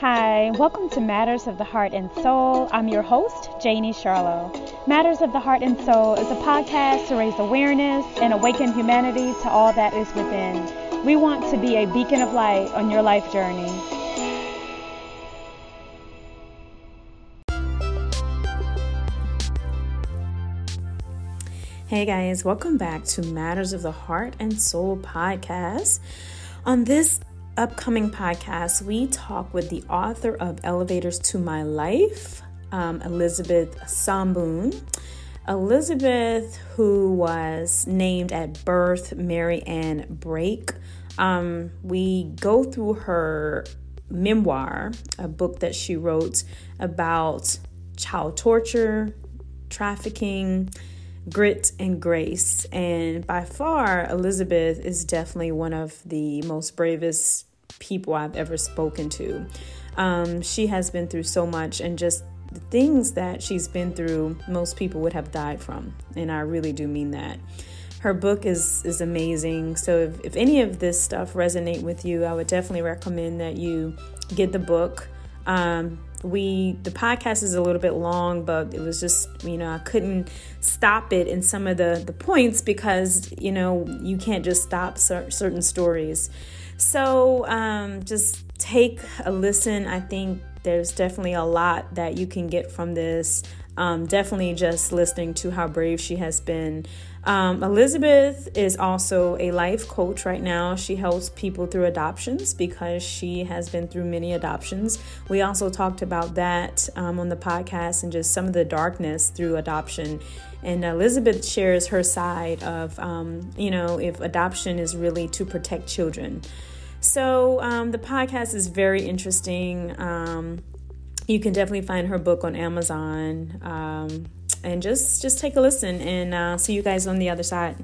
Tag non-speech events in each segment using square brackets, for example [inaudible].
Hi, welcome to Matters of the Heart and Soul. I'm your host, Janie Charlo. Matters of the Heart and Soul is a podcast to raise awareness and awaken humanity to all that is within. We want to be a beacon of light on your life journey. Hey guys, welcome back to Matters of the Heart and Soul podcast. On this upcoming podcast, we talk with the author of Elevators to My Life, um, Elizabeth Samboon. Elizabeth, who was named at birth Mary Ann Brake. Um, we go through her memoir, a book that she wrote about child torture, trafficking, grit and grace. And by far, Elizabeth is definitely one of the most bravest people I've ever spoken to. Um, she has been through so much, and just the things that she's been through, most people would have died from. And I really do mean that. Her book is is amazing. So if, if any of this stuff resonate with you, I would definitely recommend that you get the book. Um, we the podcast is a little bit long but it was just you know i couldn't stop it in some of the the points because you know you can't just stop cer- certain stories so um, just take a listen. I think there's definitely a lot that you can get from this. Um, definitely just listening to how brave she has been. Um, Elizabeth is also a life coach right now. She helps people through adoptions because she has been through many adoptions. We also talked about that um, on the podcast and just some of the darkness through adoption. And Elizabeth shares her side of, um, you know, if adoption is really to protect children. So um, the podcast is very interesting. Um, you can definitely find her book on Amazon, um, and just just take a listen. And uh, see you guys on the other side.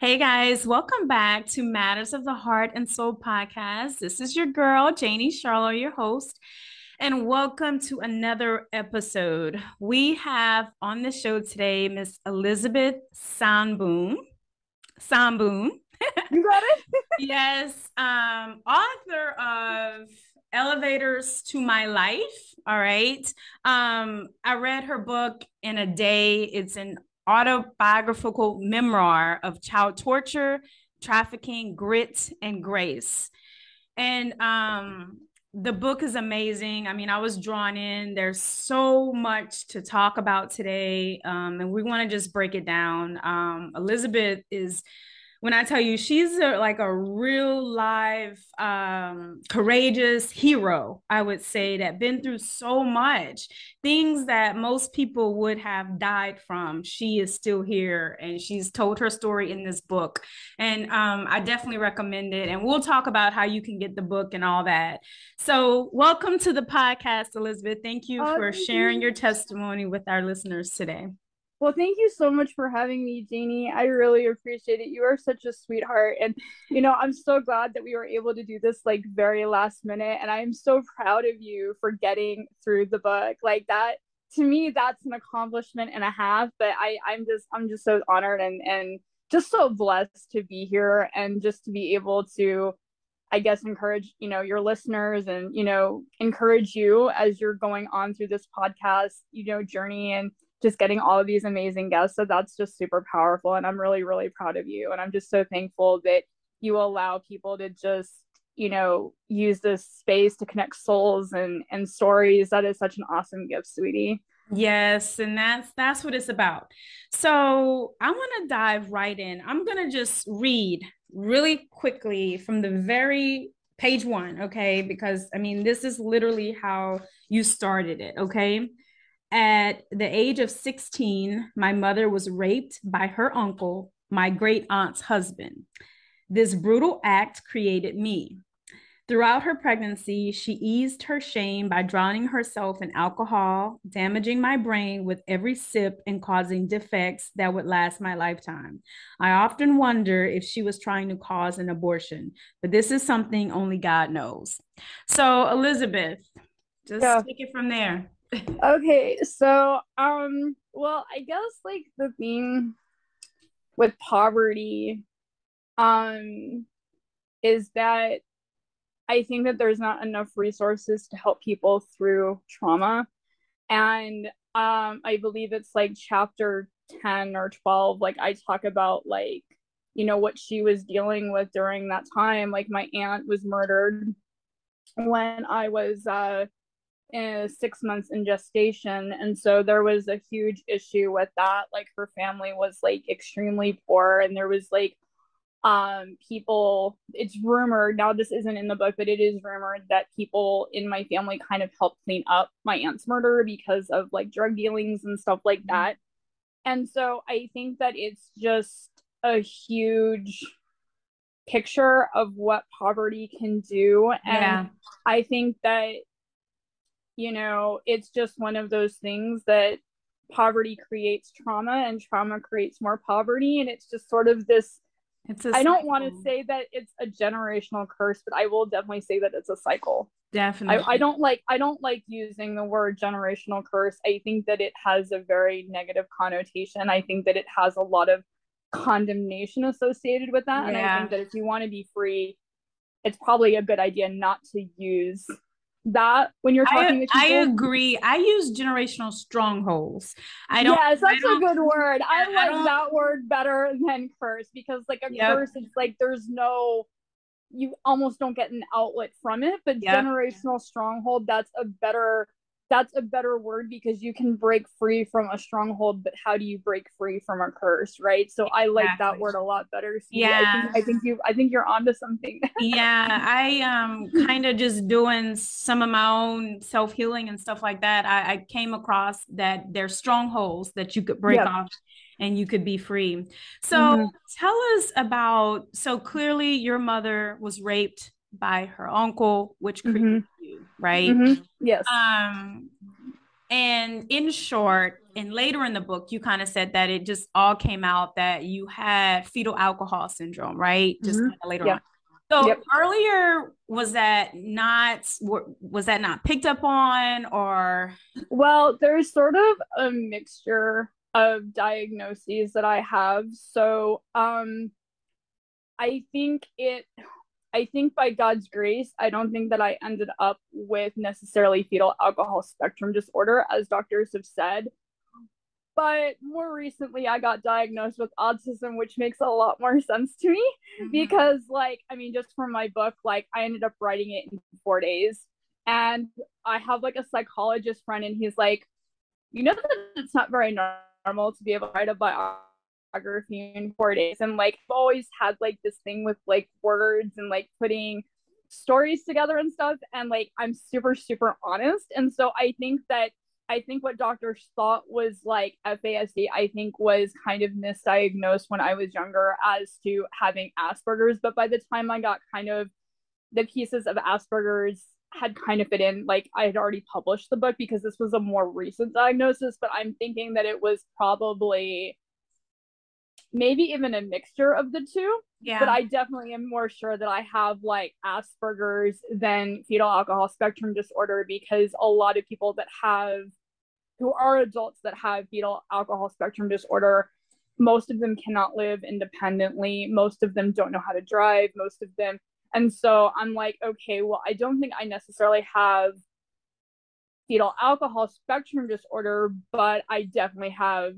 Hey guys, welcome back to Matters of the Heart and Soul podcast. This is your girl, Janie Charlo, your host and welcome to another episode. We have on the show today Miss Elizabeth Samboon. Samboon. You got it? [laughs] yes, um, author of Elevators to My Life. All right. Um, I read her book in a day. It's an autobiographical memoir of child torture, trafficking, grit, and grace. And um, the book is amazing. I mean, I was drawn in. There's so much to talk about today, um, and we want to just break it down. Um, Elizabeth is when I tell you she's a, like a real live, um, courageous hero, I would say that been through so much things that most people would have died from. She is still here and she's told her story in this book. And um, I definitely recommend it. And we'll talk about how you can get the book and all that. So, welcome to the podcast, Elizabeth. Thank you oh, for thank sharing you. your testimony with our listeners today. Well, thank you so much for having me, Janie. I really appreciate it. You are such a sweetheart. And, you know, I'm so glad that we were able to do this like very last minute. And I am so proud of you for getting through the book. Like that, to me, that's an accomplishment and a half. But I, I'm just, I'm just so honored and, and just so blessed to be here and just to be able to, I guess, encourage, you know, your listeners and, you know, encourage you as you're going on through this podcast, you know, journey and, just getting all of these amazing guests. So that's just super powerful. And I'm really, really proud of you. And I'm just so thankful that you allow people to just, you know, use this space to connect souls and and stories. That is such an awesome gift, sweetie. Yes, and that's that's what it's about. So I want to dive right in. I'm gonna just read really quickly from the very page one, okay? Because I mean, this is literally how you started it, okay? At the age of 16, my mother was raped by her uncle, my great aunt's husband. This brutal act created me. Throughout her pregnancy, she eased her shame by drowning herself in alcohol, damaging my brain with every sip and causing defects that would last my lifetime. I often wonder if she was trying to cause an abortion, but this is something only God knows. So, Elizabeth, just yeah. take it from there okay, so um well, I guess like the theme with poverty um is that I think that there's not enough resources to help people through trauma. And um, I believe it's like chapter 10 or 12, like I talk about like, you know, what she was dealing with during that time. Like my aunt was murdered when I was uh, six months in gestation. And so there was a huge issue with that. Like her family was like extremely poor and there was like um people it's rumored now this isn't in the book but it is rumored that people in my family kind of helped clean up my aunt's murder because of like drug dealings and stuff like mm-hmm. that and so i think that it's just a huge picture of what poverty can do and yeah. i think that you know it's just one of those things that poverty creates trauma and trauma creates more poverty and it's just sort of this it's I don't want to say that it's a generational curse, but I will definitely say that it's a cycle. Definitely. I, I don't like I don't like using the word generational curse. I think that it has a very negative connotation. I think that it has a lot of condemnation associated with that. Yeah. And I think that if you want to be free, it's probably a good idea not to use that when you're talking I, I agree. I use generational strongholds. I don't. Yes, that's don't, a good word. I, I like that word better than curse because, like, a yep. curse is like there's no, you almost don't get an outlet from it. But yep. generational stronghold, that's a better that's a better word because you can break free from a stronghold but how do you break free from a curse right? So i like that word a lot better so yeah I think, I think you i think you're onto something. [laughs] Yeah i um kind of just doing some of my own self-healing and stuff like that. I, I came across that there's strongholds that you could break yeah. off and you could be free. So mm-hmm. tell us about so clearly your mother was raped by her uncle which mm-hmm. created you right mm-hmm. yes um and in short and later in the book you kind of said that it just all came out that you had fetal alcohol syndrome right just mm-hmm. later on so yep. earlier was that not was that not picked up on or well there's sort of a mixture of diagnoses that i have so um i think it I think by God's grace, I don't think that I ended up with necessarily fetal alcohol spectrum disorder, as doctors have said. But more recently, I got diagnosed with autism, which makes a lot more sense to me mm-hmm. because, like, I mean, just from my book, like, I ended up writing it in four days. And I have like a psychologist friend, and he's like, you know, that it's not very normal to be able to write a biography photography in four days. And like I've always had like this thing with like words and like putting stories together and stuff. And like I'm super, super honest. And so I think that I think what doctors thought was like FASD, I think was kind of misdiagnosed when I was younger as to having Asperger's. But by the time I got kind of the pieces of Asperger's had kind of fit in, like I had already published the book because this was a more recent diagnosis, but I'm thinking that it was probably maybe even a mixture of the two. Yeah. But I definitely am more sure that I have like Asperger's than fetal alcohol spectrum disorder because a lot of people that have who are adults that have fetal alcohol spectrum disorder, most of them cannot live independently. Most of them don't know how to drive. Most of them. And so I'm like, okay, well, I don't think I necessarily have fetal alcohol spectrum disorder, but I definitely have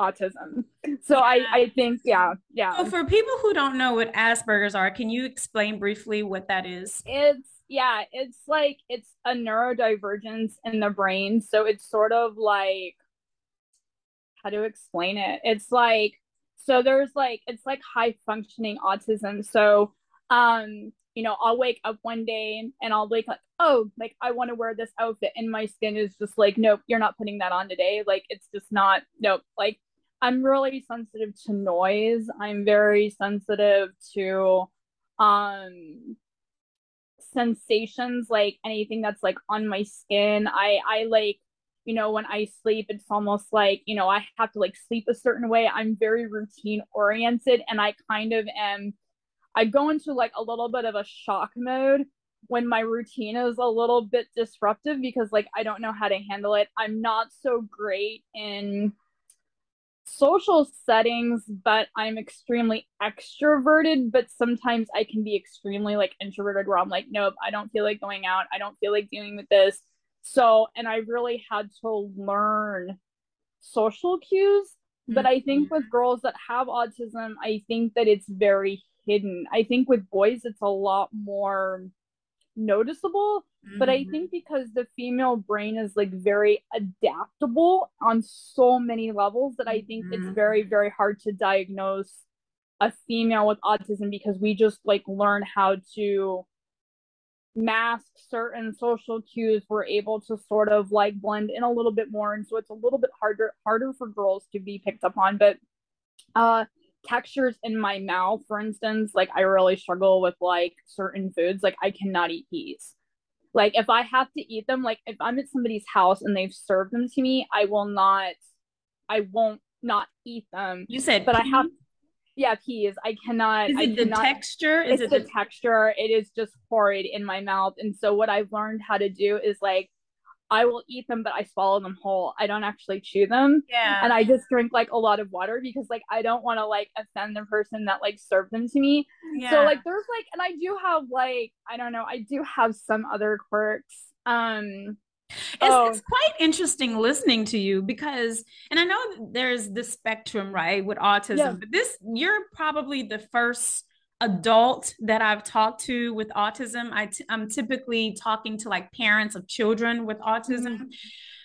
autism. So. I, I think, yeah, yeah. So for people who don't know what Asperger's are, can you explain briefly what that is? It's, yeah, it's like, it's a neurodivergence in the brain. So it's sort of like, how to explain it? It's like, so there's like, it's like high functioning autism. So, um, you know, I'll wake up one day and I'll like, like, oh, like I want to wear this outfit, and my skin is just like, nope, you're not putting that on today. Like it's just not, nope. Like I'm really sensitive to noise. I'm very sensitive to um sensations like anything that's like on my skin. I I like you know when I sleep it's almost like you know I have to like sleep a certain way. I'm very routine oriented and I kind of am I go into like a little bit of a shock mode when my routine is a little bit disruptive because like I don't know how to handle it. I'm not so great in social settings, but I'm extremely extroverted, but sometimes I can be extremely like introverted where I'm like, nope, I don't feel like going out. I don't feel like dealing with this. So, and I really had to learn social cues. But I think with mm-hmm. girls that have autism, I think that it's very hidden. I think with boys, it's a lot more noticeable mm-hmm. but i mm-hmm. think because the female brain is like very adaptable on so many levels that i think mm-hmm. it's very very hard to diagnose a female with autism because we just like learn how to mask certain social cues we're able to sort of like blend in a little bit more and so it's a little bit harder harder for girls to be picked up on but uh textures in my mouth, for instance, like I really struggle with like certain foods. Like I cannot eat peas. Like if I have to eat them, like if I'm at somebody's house and they've served them to me, I will not, I won't not eat them. You said, but pea? I have, yeah, peas. I cannot. Is it I the cannot, texture? Is it's it the, the texture? It is just horrid in my mouth. And so what I've learned how to do is like I will eat them, but I swallow them whole. I don't actually chew them. Yeah. And I just drink like a lot of water because like I don't want to like offend the person that like served them to me. Yeah. So like there's like and I do have like I don't know, I do have some other quirks. Um it's, oh. it's quite interesting listening to you because and I know there's the spectrum, right, with autism, yeah. but this you're probably the first adult that I've talked to with autism. I t- I'm typically talking to like parents of children with autism.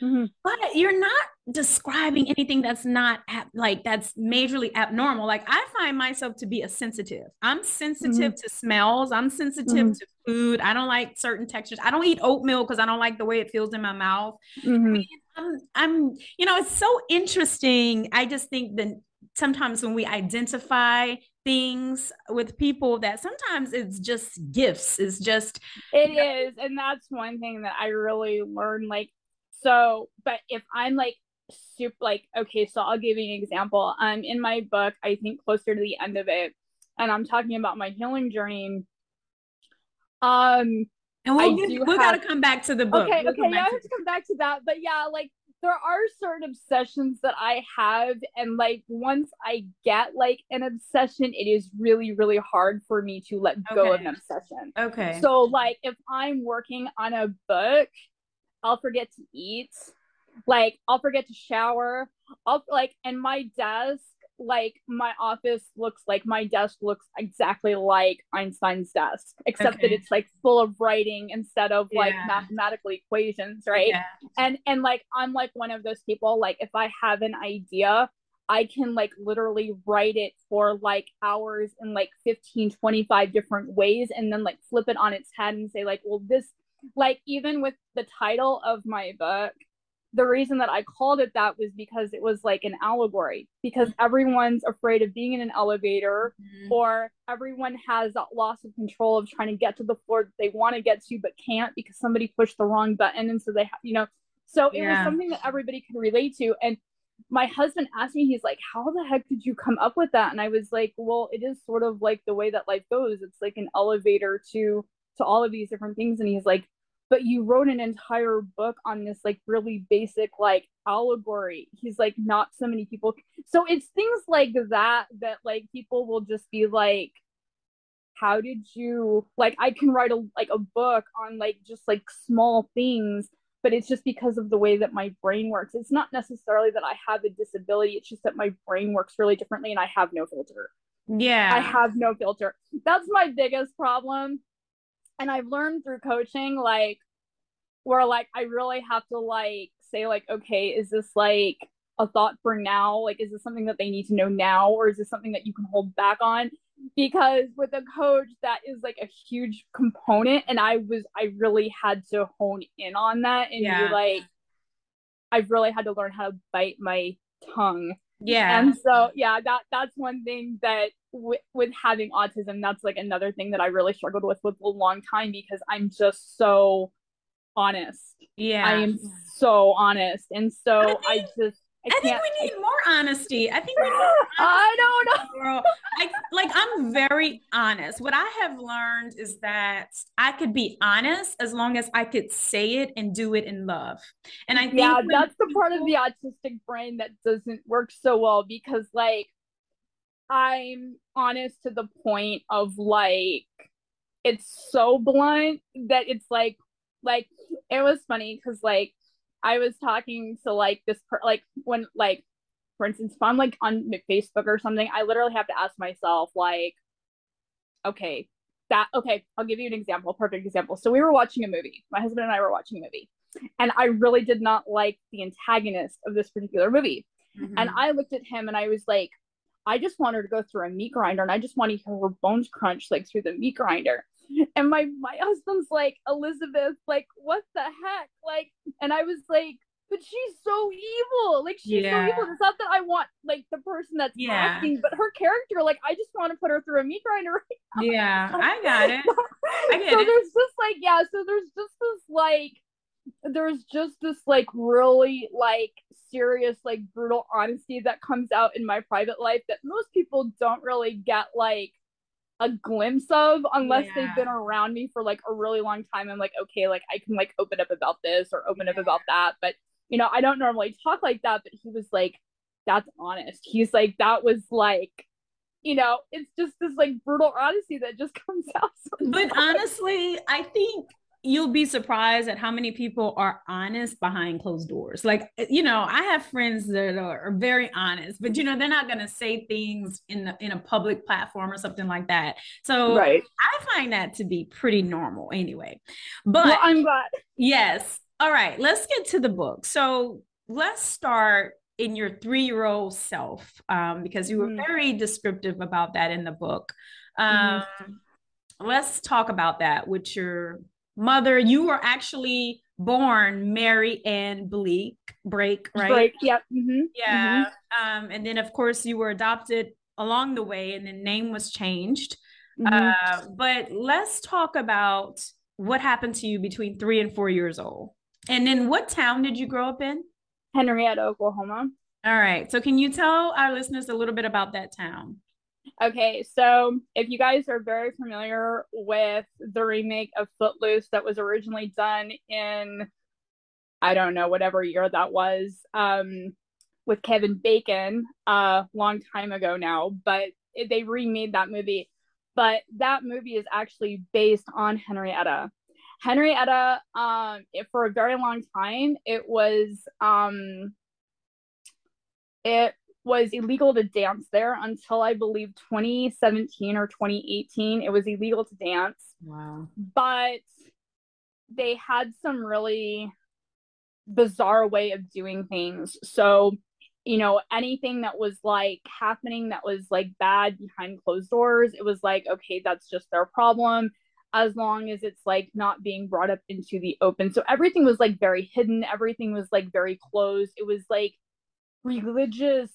Mm-hmm. mm-hmm. But you're not describing anything that's not ab- like that's majorly abnormal. Like I find myself to be a sensitive. I'm sensitive mm-hmm. to smells. I'm sensitive mm-hmm. to food. I don't like certain textures. I don't eat oatmeal because I don't like the way it feels in my mouth. I mm-hmm. mean, I'm, I'm, you know, it's so interesting. I just think that sometimes when we identify things with people that sometimes it's just gifts it's just it is and that's one thing that i really learned like so but if i'm like super like okay so i'll give you an example. Um in my book i think closer to the end of it and i'm talking about my healing journey um and we'll, we have, gotta come back to the book. Okay we'll okay yeah i have to come back to that but yeah like there are certain obsessions that I have, and like once I get like an obsession, it is really, really hard for me to let go of an obsession. Okay. So, like, if I'm working on a book, I'll forget to eat. Like, I'll forget to shower. I'll like, and my desk like my office looks like my desk looks exactly like Einstein's desk, except okay. that it's like full of writing instead of like yeah. mathematical equations, right? Yeah. And and like I'm like one of those people, like if I have an idea, I can like literally write it for like hours in like 15, 25 different ways and then like flip it on its head and say, like, well, this like even with the title of my book, the reason that I called it that was because it was like an allegory because everyone's afraid of being in an elevator mm-hmm. or everyone has that loss of control of trying to get to the floor that they want to get to but can't because somebody pushed the wrong button and so they ha- you know? So it yeah. was something that everybody could relate to and my husband asked me he's like how the heck did you come up with that? And I was like well it is sort of like the way that life goes. It's like an elevator to to all of these different things. And he's like but you wrote an entire book on this like really basic like allegory. He's like not so many people so it's things like that that like people will just be like how did you like i can write a like a book on like just like small things but it's just because of the way that my brain works. It's not necessarily that i have a disability it's just that my brain works really differently and i have no filter. Yeah. i have no filter. That's my biggest problem and I've learned through coaching, like, where like I really have to like say, like, okay, is this like a thought for now? Like, is this something that they need to know now, or is this something that you can hold back on? Because with a coach, that is like a huge component, and I was I really had to hone in on that and yeah. be like, I've really had to learn how to bite my tongue. Yeah. And so yeah, that that's one thing that with, with having autism, that's like another thing that I really struggled with with a long time because I'm just so honest. Yeah. I am so honest. And so I, I just I, I think we need I, more honesty. I think we need [laughs] I don't know. I, like I'm very honest. What I have learned is that I could be honest as long as I could say it and do it in love. And I think yeah, that's the part of the autistic brain that doesn't work so well because like I'm honest to the point of like it's so blunt that it's like like it was funny because like I was talking to like this per- like when like for instance if I'm like on Facebook or something I literally have to ask myself like okay that okay I'll give you an example perfect example. So we were watching a movie. My husband and I were watching a movie. And I really did not like the antagonist of this particular movie. Mm-hmm. and I looked at him and I was like I just want her to go through a meat grinder and I just want to hear her bones crunch like through the meat grinder [laughs] and my my husband's like elizabeth like what the heck like and i was like but she's so evil like she's yeah. so evil it's not that i want like the person that's yeah. acting but her character like i just want to put her through a meat grinder right [laughs] yeah i got it I [laughs] get so it. there's just like yeah so there's just this like there's just this like really like serious like brutal honesty that comes out in my private life that most people don't really get like a glimpse of unless yeah. they've been around me for like a really long time. I'm like, okay, like I can like open up about this or open yeah. up about that. But you know, I don't normally talk like that, but he was like, that's honest. He's like, that was like, you know, it's just this like brutal honesty that just [laughs] comes out. Sometimes. But honestly, I think you'll be surprised at how many people are honest behind closed doors. Like, you know, I have friends that are, are very honest, but you know, they're not going to say things in the, in a public platform or something like that. So right. I find that to be pretty normal anyway. But well, I'm glad. Yes. All right, let's get to the book. So let's start in your three-year-old self um, because you were mm. very descriptive about that in the book. Mm-hmm. Um, mm. Let's talk about that with your mother. You were actually born Mary Ann Bleak Break, right? Break, yep. Mm-hmm. Yeah. Mm-hmm. Um, and then of course you were adopted along the way, and the name was changed. Mm-hmm. Uh, but let's talk about what happened to you between three and four years old. And then what town did you grow up in? Henrietta, Oklahoma. All right. So can you tell our listeners a little bit about that town? Okay, so if you guys are very familiar with the remake of Footloose that was originally done in, I don't know, whatever year that was, um, with Kevin Bacon a uh, long time ago now, but they remade that movie. But that movie is actually based on Henrietta. Henrietta, um, it, for a very long time, it was um, it was illegal to dance there until I believe 2017 or 2018. It was illegal to dance. Wow. But they had some really bizarre way of doing things. So, you know, anything that was like happening that was like bad behind closed doors, it was like, okay, that's just their problem as long as it's like not being brought up into the open. So everything was like very hidden, everything was like very closed. It was like religious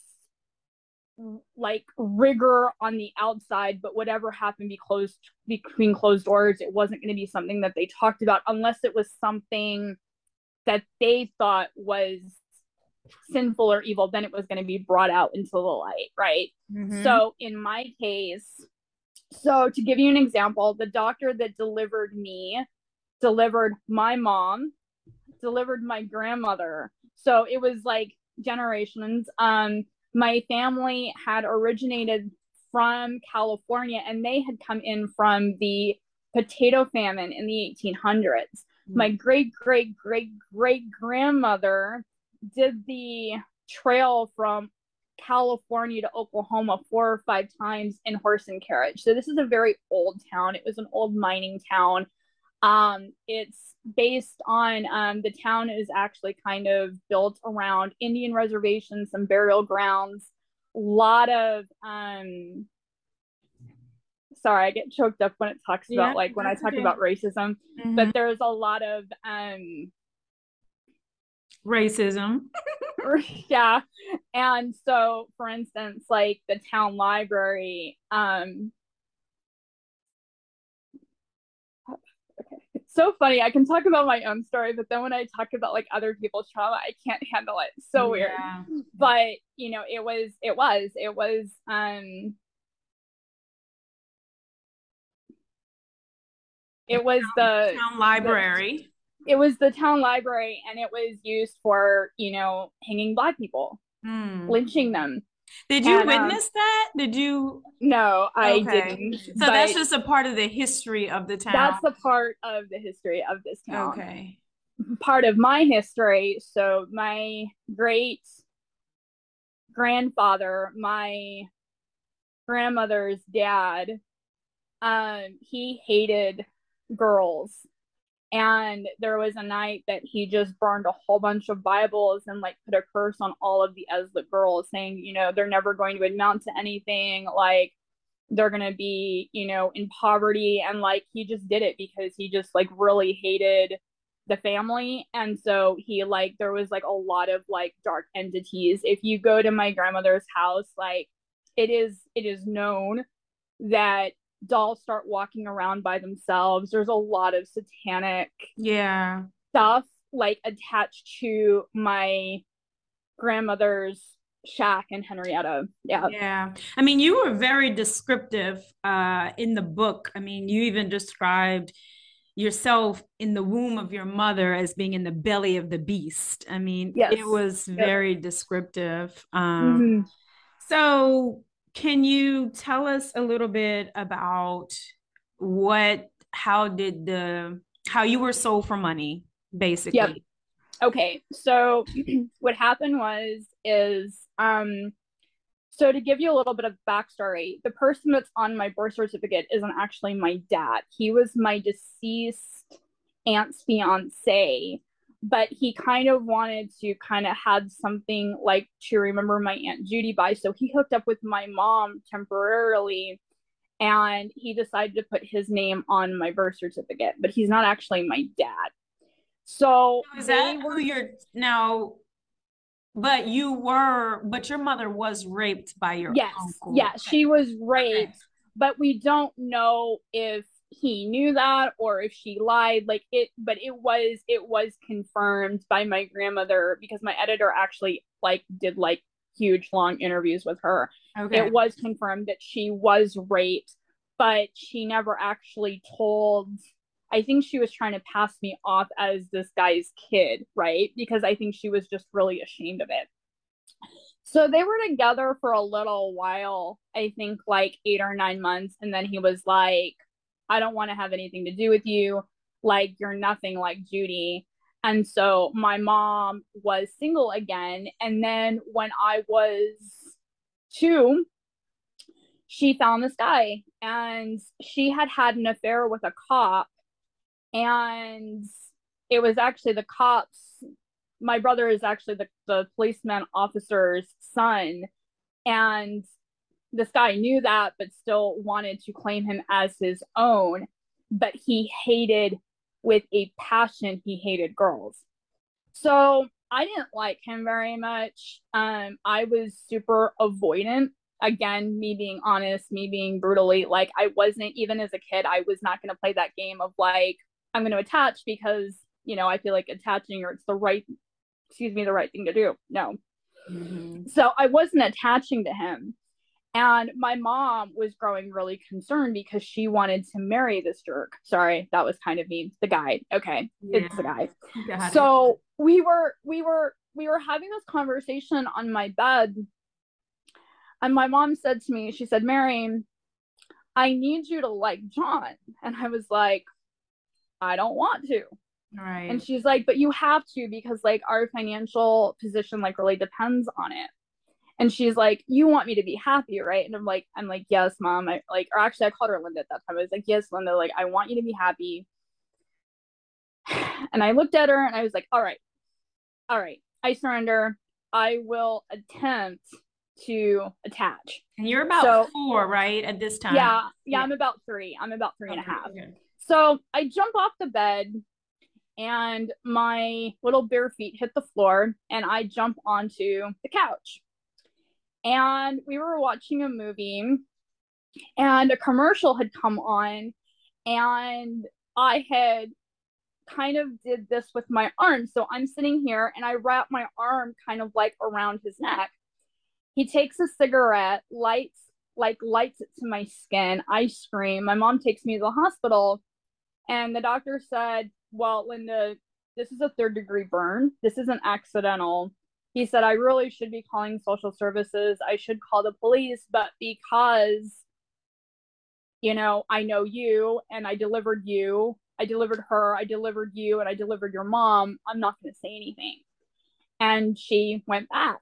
like rigor on the outside, but whatever happened be closed between closed doors, it wasn't going to be something that they talked about unless it was something that they thought was sinful or evil, then it was going to be brought out into the light, right? Mm-hmm. So in my case, so to give you an example, the doctor that delivered me delivered my mom, delivered my grandmother. So it was like generations. Um, my family had originated from California and they had come in from the potato famine in the 1800s. Mm-hmm. My great great great great grandmother did the trail from California to Oklahoma four or five times in horse and carriage. So this is a very old town. It was an old mining town. Um, it's based on um, the town is actually kind of built around Indian reservations, some burial grounds, a lot of um, sorry, I get choked up when it talks yeah, about like when I talk okay. about racism, mm-hmm. but there's a lot of um racism. [laughs] yeah. And so for instance, like the town library, um so funny. I can talk about my own story, but then when I talk about like other people's trauma, I can't handle it. So mm, weird. But you know, it was, it was, it was, um, it was the town library. The, it was the town library, and it was used for you know hanging black people, mm. lynching them. Did you and, um, witness um, that? Did you? No, I okay. didn't. So that's just a part of the history of the town. That's a part of the history of this town. Okay. Part of my history. So my great grandfather, my grandmother's dad, um, he hated girls and there was a night that he just burned a whole bunch of bibles and like put a curse on all of the Eslick girls saying you know they're never going to amount to anything. Like they're going to be you know in poverty. And like he just did it because he just like really hated the family. And so he like there was like a lot of like dark entities. If you go to my grandmother's house like it is it is known that dolls start walking around by themselves. There's a lot of satanic yeah stuff like attached to my grandmother's shack and Henrietta. Yeah. Yeah. I mean, you were very descriptive uh in the book. I mean, you even described yourself in the womb of your mother as being in the belly of the beast. I mean, yes. it was very yep. descriptive. Um mm-hmm. so can you tell us a little bit about what, how did the, how you were sold for money, basically? Yep. Okay. So [clears throat] what happened was, is, um, so to give you a little bit of backstory, the person that's on my birth certificate isn't actually my dad. He was my deceased aunt's fiance but he kind of wanted to kind of have something like to remember my aunt judy by so he hooked up with my mom temporarily and he decided to put his name on my birth certificate but he's not actually my dad so is that who you're now but you were but your mother was raped by your yes uncle. yes Yeah. she was raped okay. but we don't know if he knew that or if she lied like it but it was it was confirmed by my grandmother because my editor actually like did like huge long interviews with her. Okay. it was confirmed that she was raped but she never actually told i think she was trying to pass me off as this guy's kid right? Because i think she was just really ashamed of it. So they were together for a little while i think like eight or nine months and then he was like I don't want to have anything to do with you. Like, you're nothing like Judy. And so my mom was single again. And then when I was two, she found this guy and she had had an affair with a cop. And it was actually the cops. My brother is actually the, the policeman officer's son. And this guy knew that, but still wanted to claim him as his own. But he hated with a passion, he hated girls. So I didn't like him very much. Um, I was super avoidant. Again, me being honest, me being brutally like, I wasn't even as a kid, I was not going to play that game of like, I'm going to attach because, you know, I feel like attaching or it's the right, excuse me, the right thing to do. No. Mm-hmm. So I wasn't attaching to him. And my mom was growing really concerned because she wanted to marry this jerk. Sorry, that was kind of me. The guy. Okay. Yeah. It's the guy. [laughs] Got so it. we were we were we were having this conversation on my bed. And my mom said to me, she said, Mary, I need you to like John. And I was like, I don't want to. Right. And she's like, but you have to because like our financial position like really depends on it and she's like you want me to be happy right? And i'm like i'm like yes mom. I like or actually i called her linda at that time. I was like yes linda like i want you to be happy. [sighs] And i looked at her and i was like all right. All right. I surrender. I will attempt to attach. And you're about so, four right at this time? Yeah, yeah, yeah. I'm about three. I'm about three okay, and a half. okay. so i jump off the bed and my little bare feet hit the floor and i jump onto the couch and we were watching a movie and a commercial had come on and I had kind of did this with my arm. So I'm sitting here and I wrap my arm kind of like around his neck. He takes a cigarette, lights like lights it to my skin. I scream. My mom takes me to the hospital And the doctor said, Well, Linda, this is a third degree burn. This isn't accidental. He said, I really should be calling social services. I should call the police, but because, you know, I know you and I delivered you, I delivered her, I delivered you, and I delivered your mom, I'm not going to say anything. And she went back.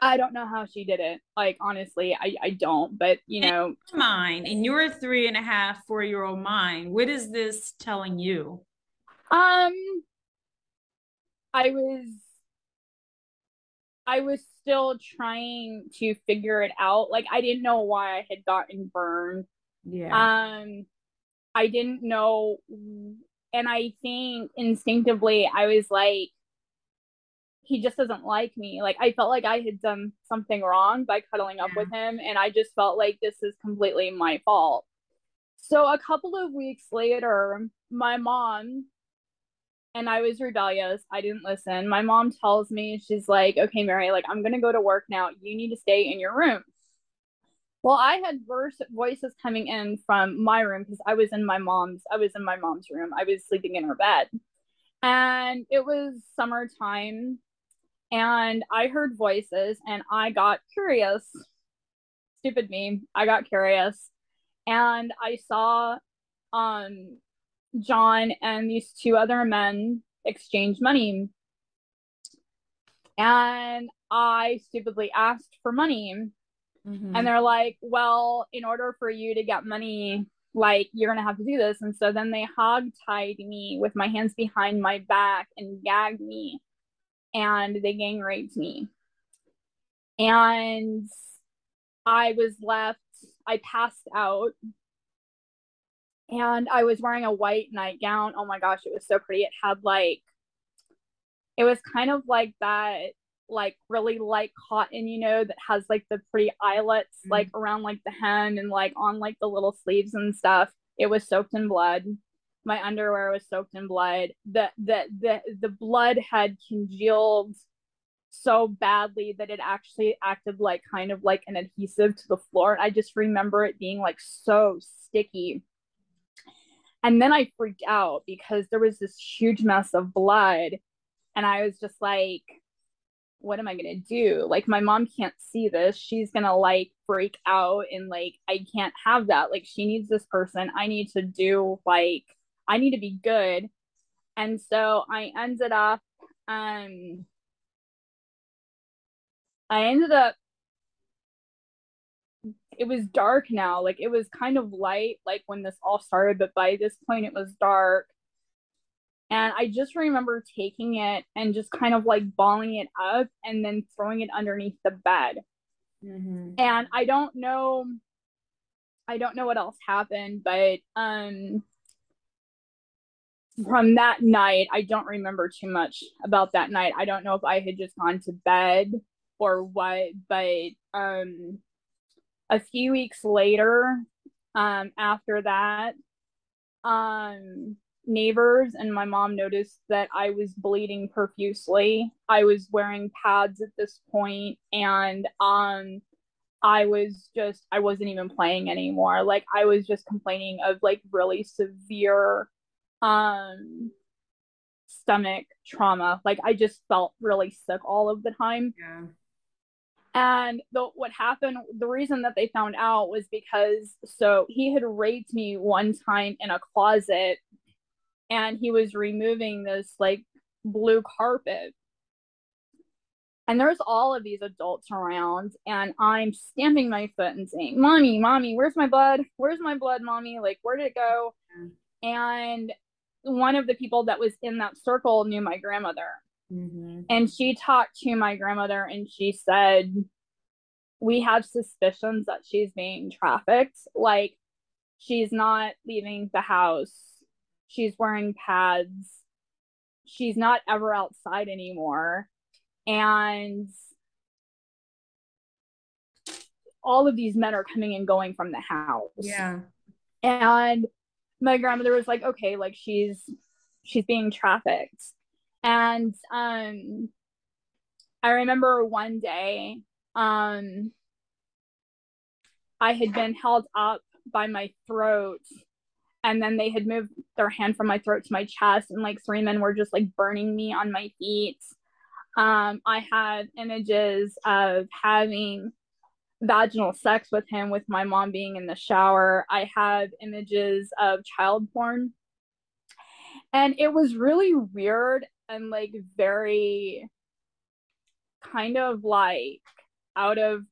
I don't know how she did it. Like honestly, I, I don't. But you know, mind in your three and a half, four year old mind, what is this telling you? Um, I was, I was still trying to figure it out. Like I didn't know why I had gotten burned. Yeah. Um, I didn't know, and I think instinctively I was like, he just doesn't like me. Like I felt like I had done something wrong by cuddling up with him and I just felt like this is completely my fault. So a couple of weeks later, my mom and I was rebellious. I didn't listen. My mom tells me she's like, "Okay, Mary, like I'm going to go to work now. You need to stay in your room." Well, I had verse voices coming in from my room because I was in my mom's I was in my mom's room. I was sleeping in her bed. And it was summertime and I heard voices and I got curious. Stupid me. I got curious and I saw um John and these two other men exchange money. And I stupidly asked for money. Mm-hmm. And they're like, well, in order for you to get money, like you're gonna have to do this. And so then they hog tied me with my hands behind my back and gagged me and they gang raped me. And I was left, I passed out and I was wearing a white nightgown. Oh my gosh, it was so pretty. It had like, it was kind of like that, like really light cotton, you know, that has like the pretty eyelets mm-hmm. like around like the hem and like on like the little sleeves and stuff. It was soaked in blood my underwear was soaked in blood. The the the the blood had congealed so badly that it actually acted like kind of like an adhesive to the floor. I just remember it being like so sticky. And then I freaked out because there was this huge mess of blood. And I was just like, what am I going to do? Like, my mom can't see this. She's going to like freak out. And like, I can't have that. Like, she needs this person. I need to do like I need to be good. And so I ended up um I ended up it was dark now. Like it was kind of light like when this all started, but by this point it was dark. And I just remember taking it and just kind of like balling it up and then throwing it underneath the bed. Mm-hmm. And I don't know I don't know what else happened, but um from that night, I don't remember too much about that night. I don't know if I had just gone to bed or what, but um, a few weeks later, um, after that, um, neighbors and my mom noticed that I was bleeding profusely. I was wearing pads at this point, and um, I was just I wasn't even playing anymore. Like I was just complaining of like really severe um stomach trauma. Like I just felt really sick all of the time. Yeah. And the what happened, the reason that they found out was because so he had raped me one time in a closet and he was removing this like blue carpet. And there's all of these adults around, and I'm stamping my foot and saying, Mommy, mommy, where's my blood? Where's my blood, mommy? Like, where did it go? And one of the people that was in that circle knew my grandmother. Mm-hmm. And she talked to my grandmother and she said, We have suspicions that she's being trafficked. Like, she's not leaving the house, she's wearing pads, she's not ever outside anymore. And all of these men are coming and going from the house. Yeah. And my grandmother was like, okay, like she's she's being trafficked. And um I remember one day um I had been held up by my throat and then they had moved their hand from my throat to my chest and like three men were just like burning me on my feet. Um i had images of having vaginal sex with him with my mom being in the shower. I have images of child porn. And it was really weird and like very kind of like out of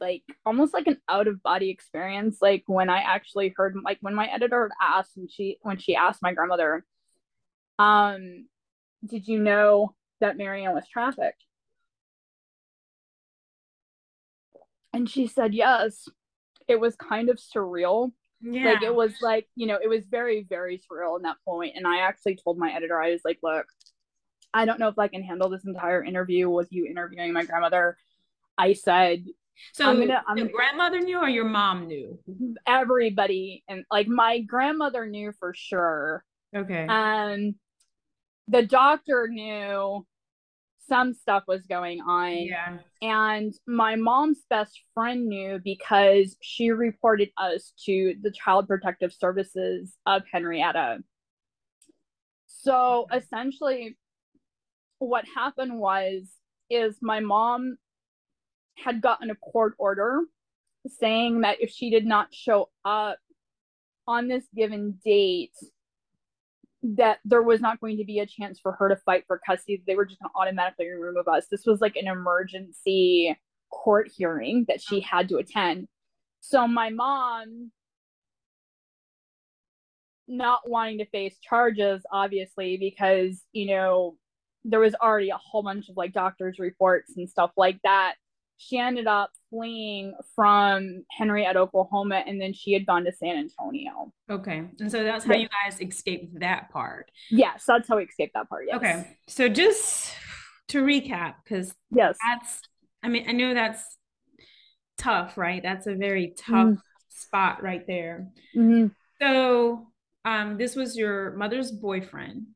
like almost like an out of body experience like when i actually heard like when my editor asked and she when she asked my grandmother um did you know that marianne was trafficked? And she said yes. It was kind of surreal. Yeah. like it was like you know it was very very surreal in that point and i actually told my editor i was like look i don't know if i can handle this entire interview with you interviewing my grandmother i said so I'm gonna, I'm, grandmother knew or your mom knew? Everybody and like my grandmother knew for sure. Okay. And the doctor knew some stuff was going on. Yeah. And my mom's best friend knew because she reported us to the Child Protective Services of Henrietta. So essentially what happened was is my mom had gotten a court order saying that if she did not show up on this given date, that there was not going to be a chance for her to fight for custody. They were just going to automatically remove us. This was like an emergency court hearing that she had to attend. So my mom, not wanting to face charges, obviously, because, you know, there was already a whole bunch of like doctors' reports and stuff like that she ended up fleeing from Henrietta, Oklahoma, and then she had gone to San Antonio. Okay. And so that's how yeah. you guys escaped that part. Yes, that's how we escaped that part. Yes. Okay. So just to recap, because yes, that's I mean, I know that's tough, right? That's a very tough mm. spot right there. Mm-hmm. So um this was your mother's boyfriend,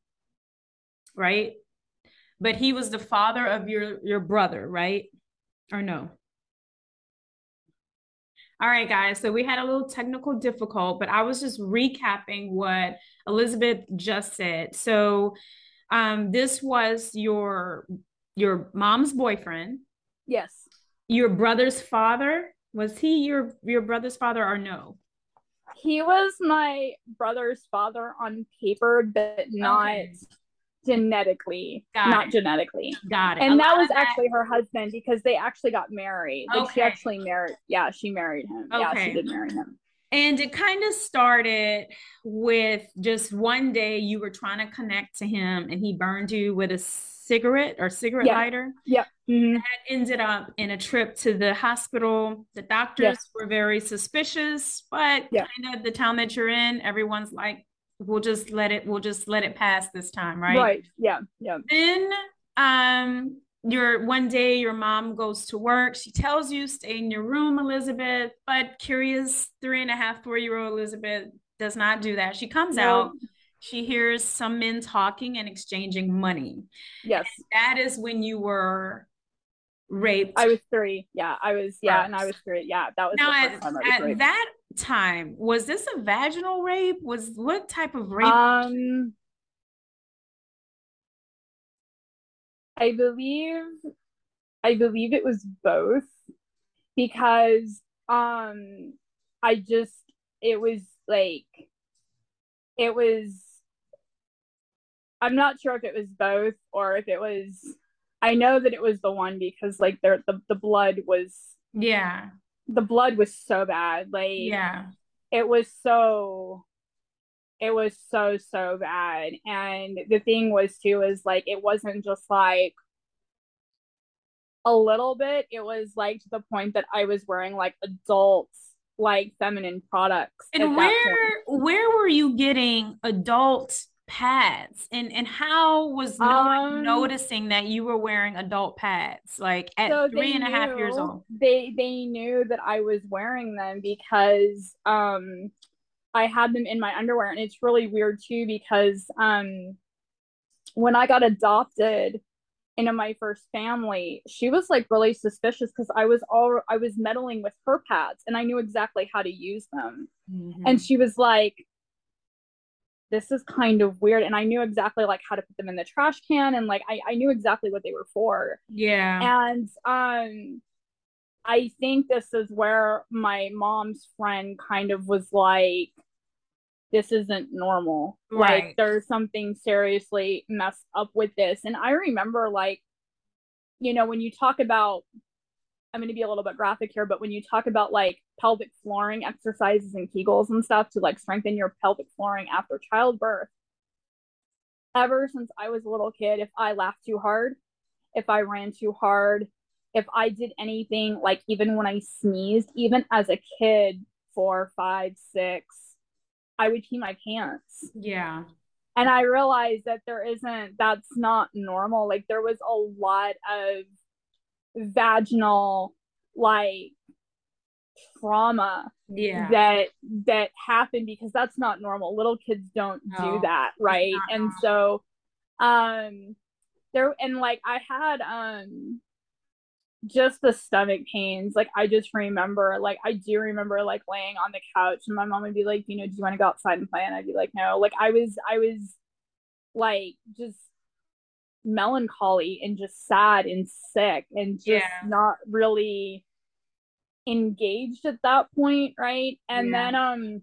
right? But he was the father of your your brother, right? or no? All right, guys. So we had a little technical difficult, but I was just recapping what Elizabeth just said. So um, this was your your mom's boyfriend. Yes. Your brother's father. Was he your your brother's father or no? He was my brother's father on paper, but not okay genetically, Got not it. genetically. Got it. And that was that... actually her husband because they actually got married. Like okay. she actually married. Yeah, she married him. Okay. Yeah, she did marry him. And it kind of started with just one day you were trying to connect to him and he burned you with a cigarette or cigarette lighter. Yeah. Mm-hmm. That ended up in a trip to the hospital. The doctors yes. were very suspicious, but kind of the town that you're in, everyone's like, we'll just let it we'll just let it pass this time right? Right yeah yeah. Then um your one day your mom goes to work. She tells you stay in your room elizabeth. But curious three and a half four year old elizabeth does not do that. She comes no. out. She hears some men talking and exchanging money. Yes. And that is when you were raped. I was three. Yeah i was yeah and i was three. Yeah that was now at, at that time? Was this a vaginal rape? Was what type of rape? Um i believe i believe it was both because um i just it was like it was i'm not sure if it was both or if it was i know that it was the one because like there the, the blood was yeah the blood was so bad. Like yeah, it was so it was so so bad. And the thing was too is like it wasn't just like a little bit. It was like to the point that I was wearing like adults like feminine products. And where where were you getting adult pads and and how was no um, noticing that you were wearing adult pads like at so three and knew, a half years old they they knew that i was wearing them because um i had them in my underwear and it's really weird too because um when i got adopted into my first family she was like really suspicious because i was all i was meddling with her pads and i knew exactly how to use them mm-hmm. and she was like this is kind of weird. And i knew exactly like how to put them in the trash can. And like i, I knew exactly what they were for. Yeah. And um i think this is where my mom's friend kind of was like this isn't normal. Right. like there's something seriously messed up with this. And i remember like you know when you talk about I'm going to be a little bit graphic here, but when you talk about like pelvic flooring exercises and Kegels and stuff to like strengthen your pelvic flooring after childbirth, ever since I was a little kid, if I laughed too hard, if I ran too hard, if I did anything like even when I sneezed, even as a kid, four, five, six, I would pee my pants. Yeah. And I realized that there isn't, that's not normal. Like there was a lot of vaginal like trauma yeah. that that happened because that's not normal. Little kids don't no, do that right? and normal. so um there and like i had um just the stomach pains. Like i just remember like i do remember like laying on the couch and my mom would be like you know do you want to go outside and play? And i'd be like no. Like i was i was like just melancholy and just sad and sick and just yeah. not really engaged at that point right and yeah. then um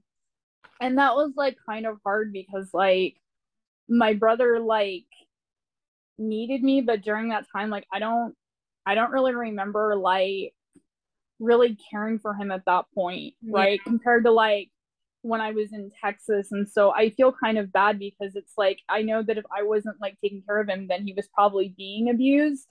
and that was like kind of hard because like my brother like needed me but during that time like i don't i don't really remember like really caring for him at that point right yeah. compared to like when I was in Texas. And so I feel kind of bad because it's like I know that if I wasn't like taking care of him, then he was probably being abused.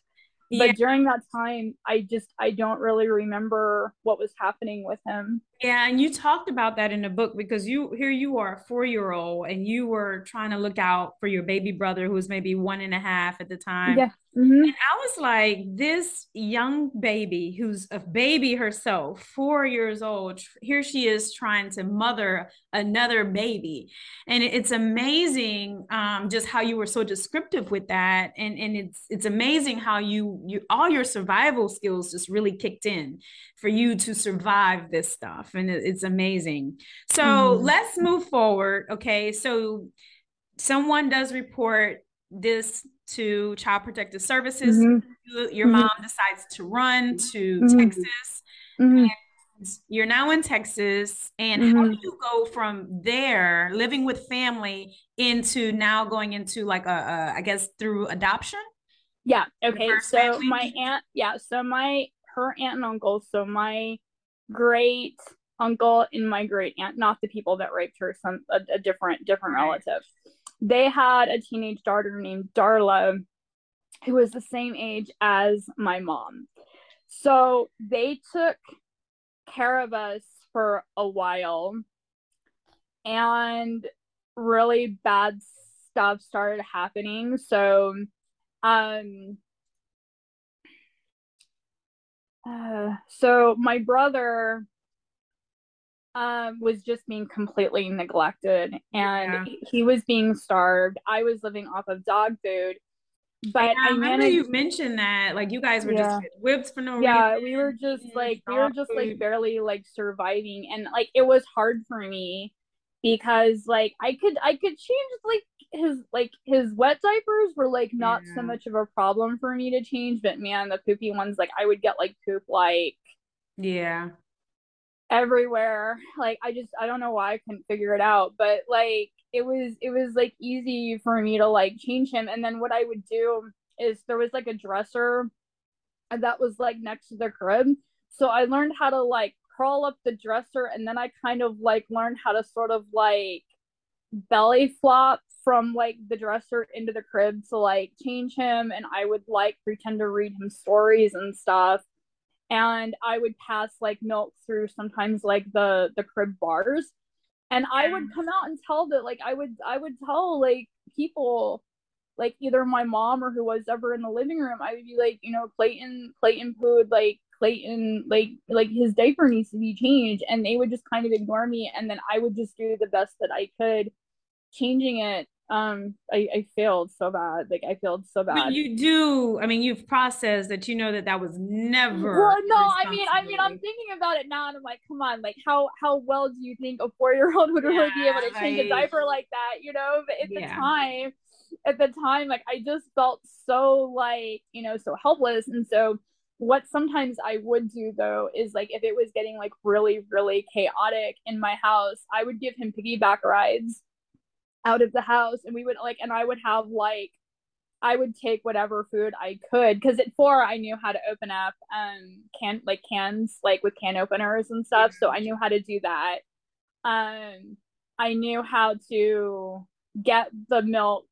But during that time i just i don't really remember what was happening with him. Yeah and you talked about that in the book because you here you are a four year old and you were trying to look out for your baby brother who was maybe one and a half at the time. Yeah mm-hmm. and i was like this young baby who's a baby herself four years old here she is trying to mother another baby. And it's amazing um, just how you were so descriptive with that. And and it's it's amazing how you you all your survival skills just really kicked in for you to survive this stuff. And it, it's amazing. So mm. let's move forward okay? So someone does report this to child protective services mm-hmm. your mm-hmm. mom decides to run to mm-hmm. texas mm-hmm. you're now in texas and how do you go from there living with family into now going into like a, a I guess through adoption yeah. Okay. So family? my aunt, yeah. So my her aunt and uncle. So my great uncle and my great aunt, not the people that raped her, some a, a different different right. relative. They had a teenage daughter named Darla, who was the same age as my mom. So they took care of us for a while, and really bad stuff started happening. So um, uh, so my brother um, was just being completely neglected and yeah. he was being starved. I was living off of dog food. But I, I remember managed... you mentioned that like you guys were yeah. just whipped for no yeah, reason. Yeah, we were just like we were just like barely like surviving and like it was hard for me because like I could I could change like his like his wet diapers were like not so much of a problem for me to change, but man, the poopy ones like I would get like poop like yeah everywhere. Like I just I don't know why I couldn't figure it out, but like it was it was like easy for me to like change him. And then what I would do is there was like a dresser that was like next to the crib. So I learned how to like crawl up the dresser and then I kind of like learned how to sort of like belly flop from like the dresser into the crib to like change him and I would like pretend to read him stories and stuff and I would pass like milk through sometimes like the the crib bars. And I would mm. come out and tell that like I would I would tell like people like either my mom or who was ever in the living room I would be like you know Clayton Clayton pooed like Clayton like like his diaper needs to be changed. And they would just kind of ignore me. And then I would just do the best that I could changing it um I, I failed so bad like i failed so bad. but you do i mean you've processed that you know that that was never well no i mean i mean i'm thinking about it now and i'm like come on like how how well do you think a four-year-old would really be able to change a diaper like that? You know but at yeah. the time at the time like i just felt so like you know so helpless. And so what sometimes I would do though is like if it was getting like really, really chaotic in my house, I would give him piggyback rides out of the house and we would like and I would have like I would take whatever food I could because at four I knew how to open up um can like cans like with can openers and stuff. So I knew how to do that. Um I knew how to get the milk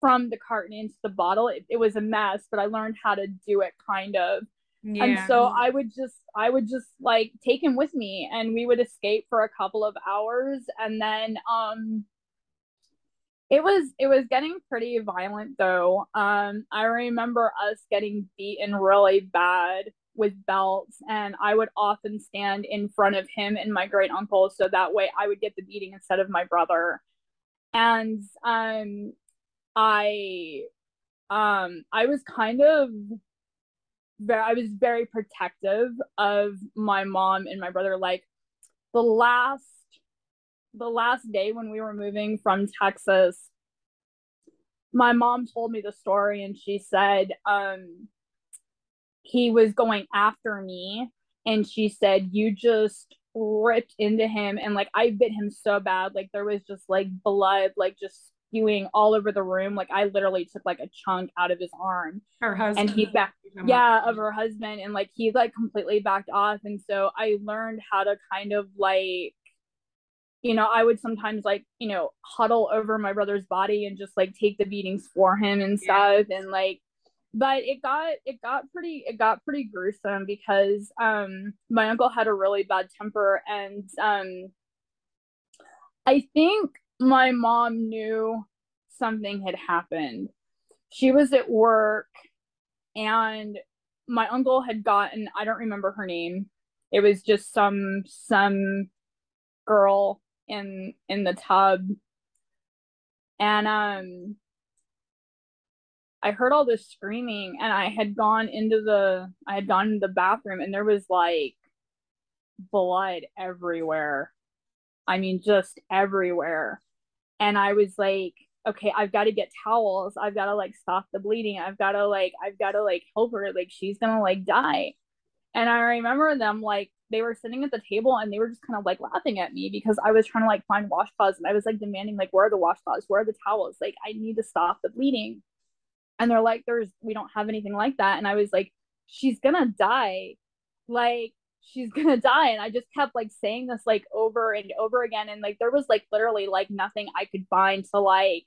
from the carton into the bottle. It, it was a mess, but I learned how to do it kind of. Yeah. And so I would just I would just like take him with me and we would escape for a couple of hours and then um it was it was getting pretty violent though. Um I remember us getting beaten really bad with belts and I would often stand in front of him and my great uncle so that way I would get the beating instead of my brother. And um I um I was kind of I was very protective of my mom and my brother like the last the last day when we were moving from Texas my mom told me the story and she said um he was going after me and she said you just ripped into him and like I bit him so bad like there was just like blood like just spewing all over the room. Like I literally took like a chunk out of his arm. Her husband. And he back yeah, of her husband. And like he like completely backed off. And so I learned how to kind of like you know, I would sometimes like, you know, huddle over my brother's body and just like take the beatings for him and stuff. Yeah. And like but it got it got pretty it got pretty gruesome because um my uncle had a really bad temper and um I think my mom knew something had happened. She was at work and my uncle had gotten I don't remember her name. It was just some some girl in in the tub. And um I heard all this screaming and I had gone into the I had gone into the bathroom and there was like blood everywhere. I mean just everywhere and I was like, okay, I've got to get towels. I've got to like stop the bleeding. I've got to like, I've got to like help her. Like she's gonna like die. And I remember them like they were sitting at the table and they were just kind of like laughing at me because I was trying to like find washcloths and I was like demanding like where are the washcloths? Where are the towels? Like I need to stop the bleeding. And they're like, there's we don't have anything like that. And I was like, she's gonna die. Like she's [laughs] gonna die and i just kept like saying this like over and over again and like there was like literally like nothing i could find to like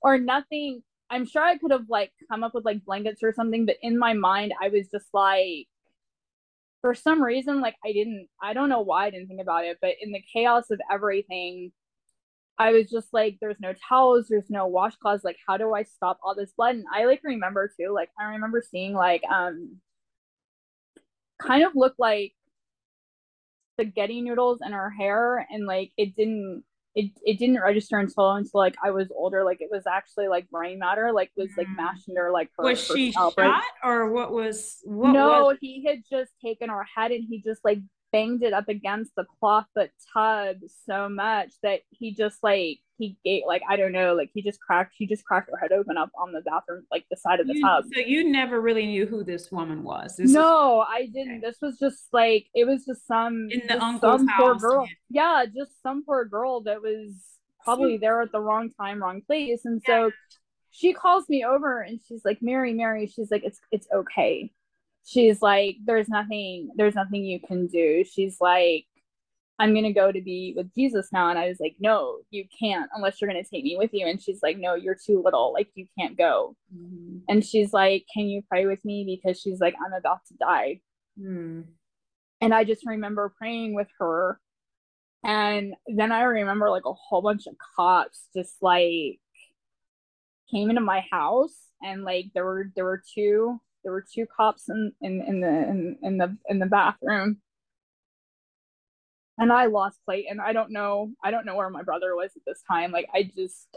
or nothing i'm sure i could have like come up with like blankets or something but in my mind i was just like for some reason like i didn't i don't know why i didn't think about it but in the chaos of everything i was just like there's no towels there's no washcloths like how do i stop all this blood? And i like remember too like i remember seeing like um kind of look like spaghetti noodles in her hair and like it didn't it, it didn't register until until like I was older. Like it was actually like brain matter, like was like mm. mashed into her like her, was she shot or what was what no was... he had just taken her head and he just like banged it up against the cloth but tub so much that he just like he gave like I don't know like he just cracked he just cracked her head open up on the bathroom like the side of the you, tub. So you never really knew who this woman was. This no, was... I didn't. This was just like it was just some in the uncle's some house. Poor girl. Yeah, just some poor girl that was probably there at the wrong time, wrong place, and yeah. so she calls me over and she's like, Mary, Mary, she's like, it's it's okay she's like there's nothing there's nothing you can do. She's like i'm gonna go to be with jesus now. And i was like no you can't unless you're gonna take me with you. And she's like no you're too little like you can't go. Mm-hmm. and she's like can you pray with me? Because she's like i'm about to die. Mm. and i just remember praying with her. And then i remember like a whole bunch of cops just like came into my house and like there were there were two there were two cops in in, in the in, in the in the bathroom and i lost plate and i don't know i don't know where my brother was at this time like i just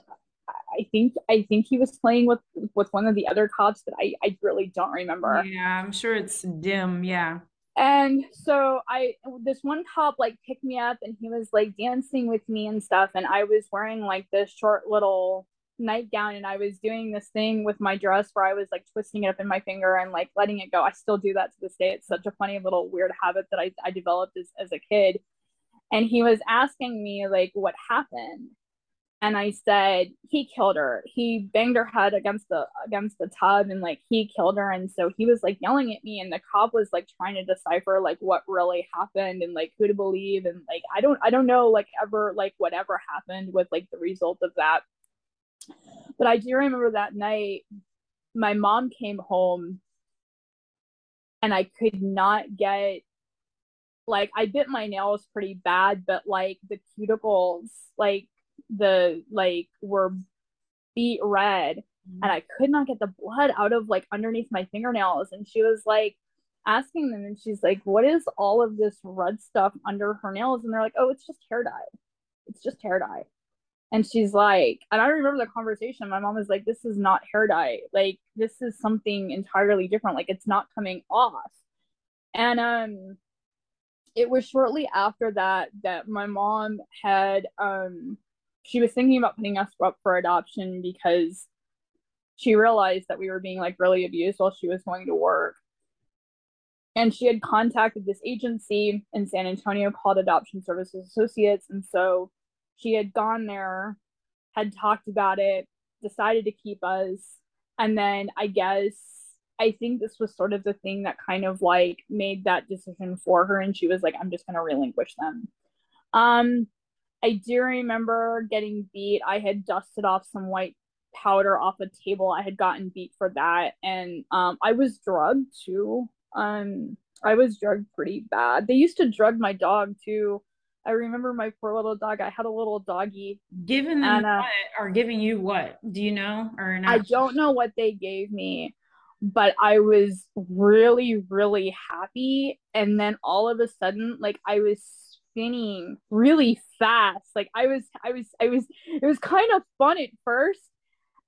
I think I think he was playing with with one of the other cops, but I I really don't remember. Yeah, I'm sure it's dim. Yeah. And so I this one cop like picked me up and he was like dancing with me and stuff, and I was wearing like this short little nightgown and I was doing this thing with my dress where I was like twisting it up in my finger and like letting it go. I still do that to this day. It's such a funny little weird habit that I, I developed as, as a kid. And he was asking me like what happened and I said he killed her. He banged her head against the against the tub and like he killed her. And so he was like yelling at me, and the cop was like trying to decipher like what really happened and like who to believe. And like I don't I don't know like ever like whatever happened with like the result of that. But I do remember that night, my mom came home, and I could not get like I bit my nails pretty bad, but like the cuticles like the like were beat red mm-hmm. and I could not get the blood out of like underneath my fingernails. And she was like asking them, and she's like, What is all of this red stuff under her nails? And they're like, Oh, it's just hair dye. It's just hair dye. And she's like, and I remember the conversation. My mom was like, This is not hair dye. Like, this is something entirely different. Like, it's not coming off. And um, it was shortly after that that my mom had um she was thinking about putting us up for adoption because she realized that we were being like really abused while she was going to work. And she had contacted this agency in San Antonio called Adoption Services Associates. And so she had gone there, had talked about it, decided to keep us. And then I guess I think this was sort of the thing that kind of like made that decision for her. And she was like, I'm just going to relinquish them. Um, I do remember getting beat. I had dusted off some white powder off a table. I had gotten beat for that. And um, I was drugged too. Um, I was drugged pretty bad. They used to drug my dog too. I remember my poor little dog. I had a little doggy. Given them and, uh, what or giving you what? Do you know or not? I don't know what they gave me, but I was really, really happy. And then all of a sudden, like I was spinning really fast. Like I was, I was, I was, it was kind of fun at first.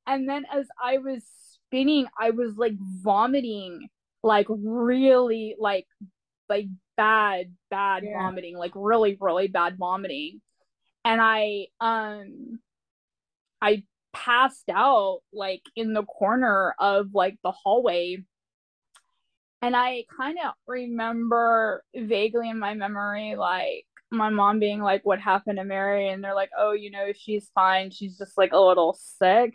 And then as I was spinning, I was like vomiting, like really, like, like bad, bad yeah. vomiting, like really, really bad vomiting. And I, um, I passed out like in the corner of like the hallway and I kind of remember vaguely in my memory, like my mom being like, What happened to Mary? And they're like, Oh, you know, she's fine. She's just like a little sick.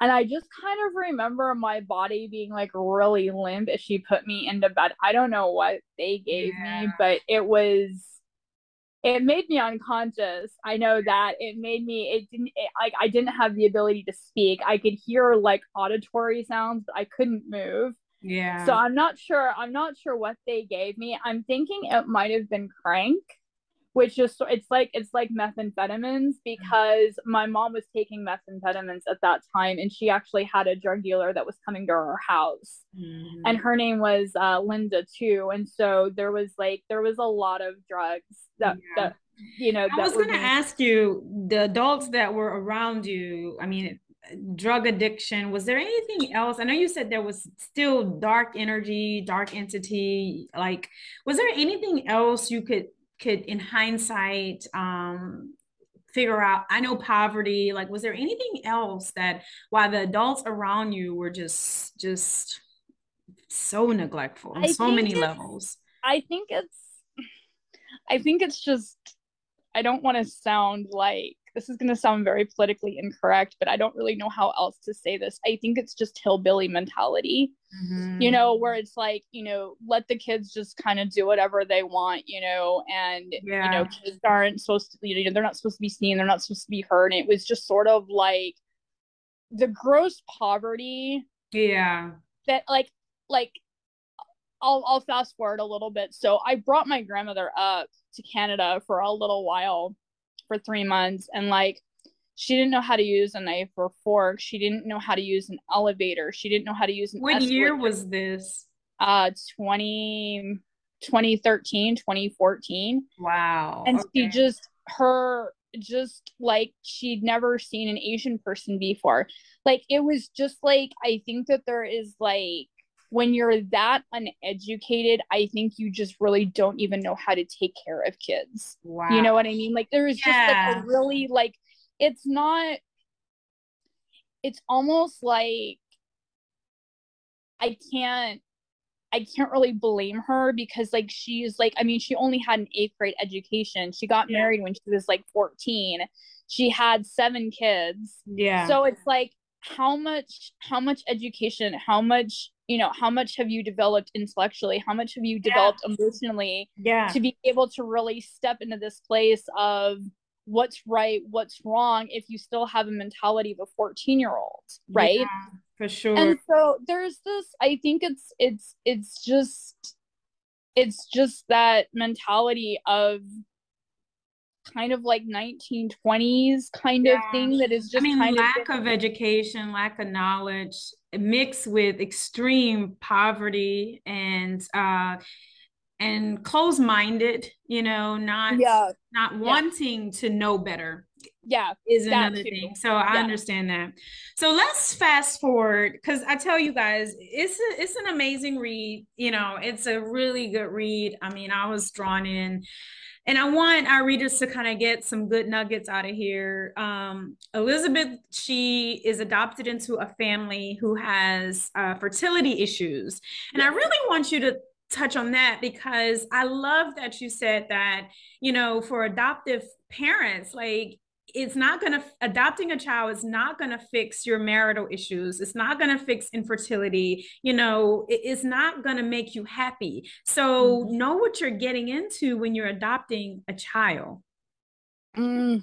And I just kind of remember my body being like really limp as she put me into bed. I don't know what they gave yeah. me, but it was it made me unconscious. I know that it made me it didn't it, like I didn't have the ability to speak. I could hear like auditory sounds, but I couldn't move. Yeah. So I'm not sure I'm not sure what they gave me. I'm thinking it might have been crank which is it's like it's like methamphetamines because my mom was taking methamphetamines at that time and she actually had a drug dealer that was coming to her house mm-hmm. and her name was uh, linda too and so there was like there was a lot of drugs that yeah. that you know i was going to being... ask you the adults that were around you i mean drug addiction was there anything else i know you said there was still dark energy dark entity like was there anything else you could could in hindsight um figure out i know poverty like was there anything else that while the adults around you were just just so neglectful on I so many levels? I think it's i think it's just i don't want to sound like this is going to sound very politically incorrect, but I don't really know how else to say this. I think it's just hillbilly mentality, mm-hmm. you know, where it's like, you know, let the kids just kind of do whatever they want, you know, and, yeah. you know, kids aren't supposed to, you know, they're not supposed to be seen, they're not supposed to be heard. And it was just sort of like the gross poverty. Yeah. That, like, like, I'll, I'll fast forward a little bit. So I brought my grandmother up to Canada for a little while for three months and like she didn't know how to use a knife or fork she didn't know how to use an elevator she didn't know how to use an what escalator. year was this uh 20 2013 2014 wow and okay. she just her just like she'd never seen an Asian person before. Like it was just like I think that there is like when you're that uneducated, I think you just really don't even know how to take care of kids. Wow. You know what I mean? Like there is yeah. just like a really like it's not it's almost like I can't I can't really blame her because like she's like I mean she only had an 8th grade education. She got yeah. married when she was like 14. She had 7 kids. Yeah. So it's like how much how much education, how much you know how much have you developed intellectually? How much have you developed yeah. emotionally yeah. to be able to really step into this place of what's right what's wrong if you still have a mentality of a 14 year old right? yeah, for sure. and so there's this i think it's it's it's just it's just that mentality of kind of like 1920s kind yeah. of thing that is just I mean, lack of, of education, lack of knowledge, mixed with extreme poverty and uh and closed-minded, you know, not yeah. not yeah. wanting to know better. Yeah, is another too. thing. So I understand that. So let's fast forward because I tell you guys, it's a, it's an amazing read. You know, it's a really good read. I mean, I was drawn in and I want our readers to kind of get some good nuggets out of here. Um, Elizabeth, she is adopted into a family who has uh, fertility issues. And I really want you to touch on that because I love that you said that, you know, for adoptive parents, like it's not going to adopting a child is not going to fix your marital issues. It's not going to fix infertility you know it, it's not going to make you happy. So mm-hmm. know what you're getting into when you're adopting a child. Mm,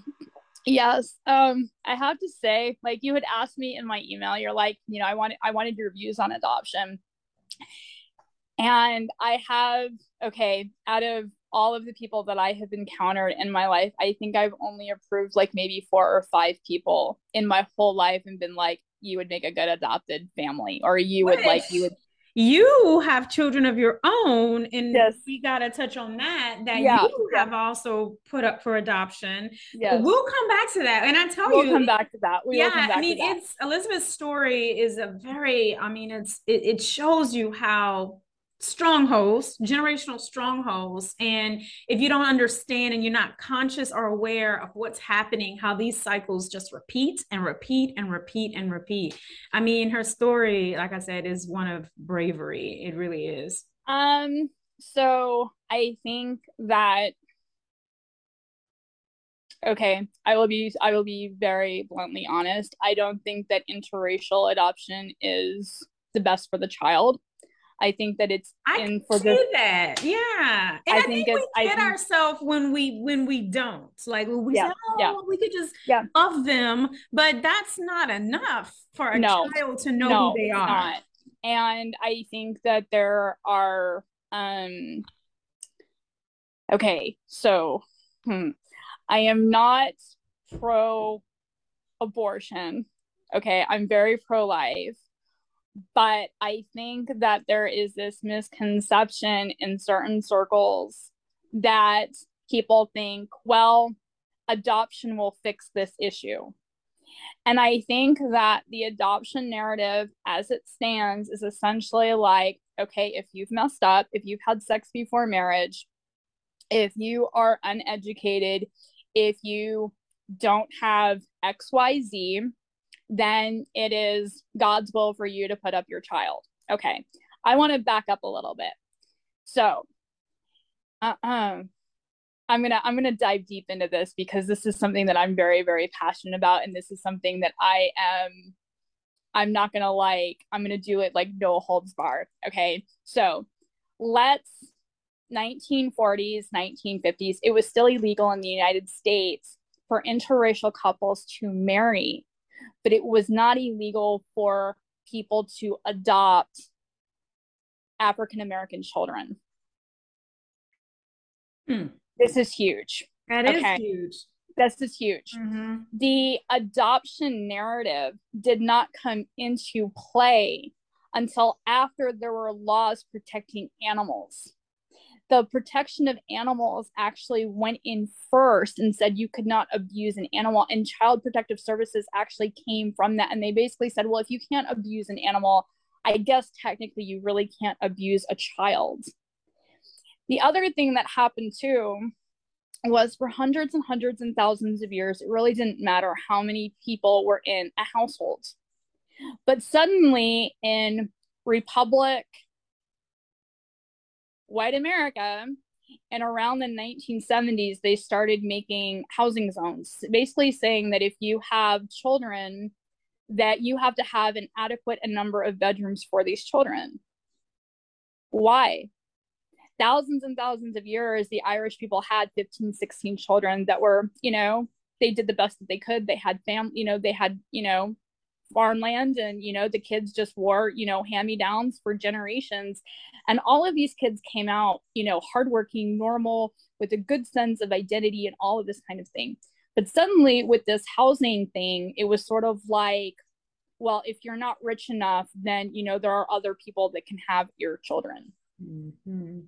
yes um i have to say like you had asked me in my email you're like you know i wanted i wanted your views on adoption. And i have okay out of all of the people that I have encountered in my life, I think I've only approved like maybe four or five people in my whole life and been like, you would make a good adopted family, or you would like, you would. You have children of your own, and yes. we got to touch on that. That yeah. you have also put up for adoption. Yeah, we'll come back to that, and I tell you, we'll come back to that. We yeah, I mean, it's Elizabeth's story is a very. I mean, it's it, it shows you how strongholds, generational strongholds. And if you don't understand and you're not conscious or aware of what's happening, how these cycles just repeat and repeat and repeat and repeat. I mean, her story, like I said, is one of bravery. It really is. Um, so I think that okay, I will be I will be very bluntly honest. I don't think that interracial adoption is the best for the child. I think that it's I in for see the, that. Yeah. And I, I think, think we get ourselves when we when we don't. Like we yeah, say, oh, yeah. we could just yeah. love them, but that's not enough for a no, child to know no, who they are. Not. And I think that there are um okay, so hmm, I am not pro abortion. Okay, I'm very pro life but I think that there is this misconception in certain circles that people think, well, adoption will fix this issue. And I think that the adoption narrative as it stands is essentially like, okay, if you've messed up, if you've had sex before marriage, if you are uneducated, if you don't have XYZ, then it is God's will for you to put up your child. Okay. I want to back up a little bit. So, uh, um, I'm gonna I'm gonna dive deep into this because this is something that I'm very very passionate about, and this is something that I am. I'm not gonna like. I'm gonna do it like no holds barred. Okay, so let's 1940s, 1950s. It was still illegal in the United States for interracial couples to marry but it was not illegal for people to adopt African American children. Hmm. This is huge. That is okay. huge. This is huge. Mm-hmm. The adoption narrative did not come into play until after there were laws protecting animals. The protection of animals actually went in first and said you could not abuse an animal and child protective services actually came from that and they basically said well if you can't abuse an animal i guess technically you really can't abuse a child. The other thing that happened too was for hundreds and hundreds and thousands of years it really didn't matter how many people were in a household. But suddenly in republic white America. And around the 1970s, they started making housing zones, basically saying that if you have children, that you have to have an adequate number of bedrooms for these children. Why? Thousands and thousands of years, the Irish people had 15, 16 children that were, you know, they did the best that they could. They had family, you know, they had, you know, farmland and you know the kids just wore you know hand-me-downs for generations. And all of these kids came out you know hardworking normal with a good sense of identity and all of this kind of thing. But suddenly with this housing thing it was sort of like well if you're not rich enough then you know there are other people that can have your children. Mm-hmm.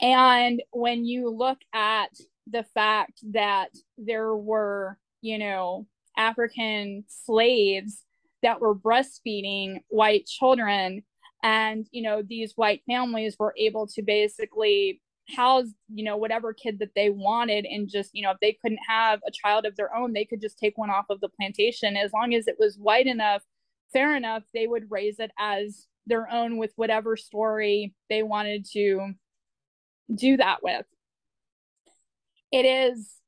and when you look at the fact that there were you know African slaves that were breastfeeding white children. And you know these white families were able to basically house you know whatever kid that they wanted and just you know if they couldn't have a child of their own they could just take one off of the plantation. As long as it was white enough fair enough they would raise it as their own with whatever story they wanted to do that with. It is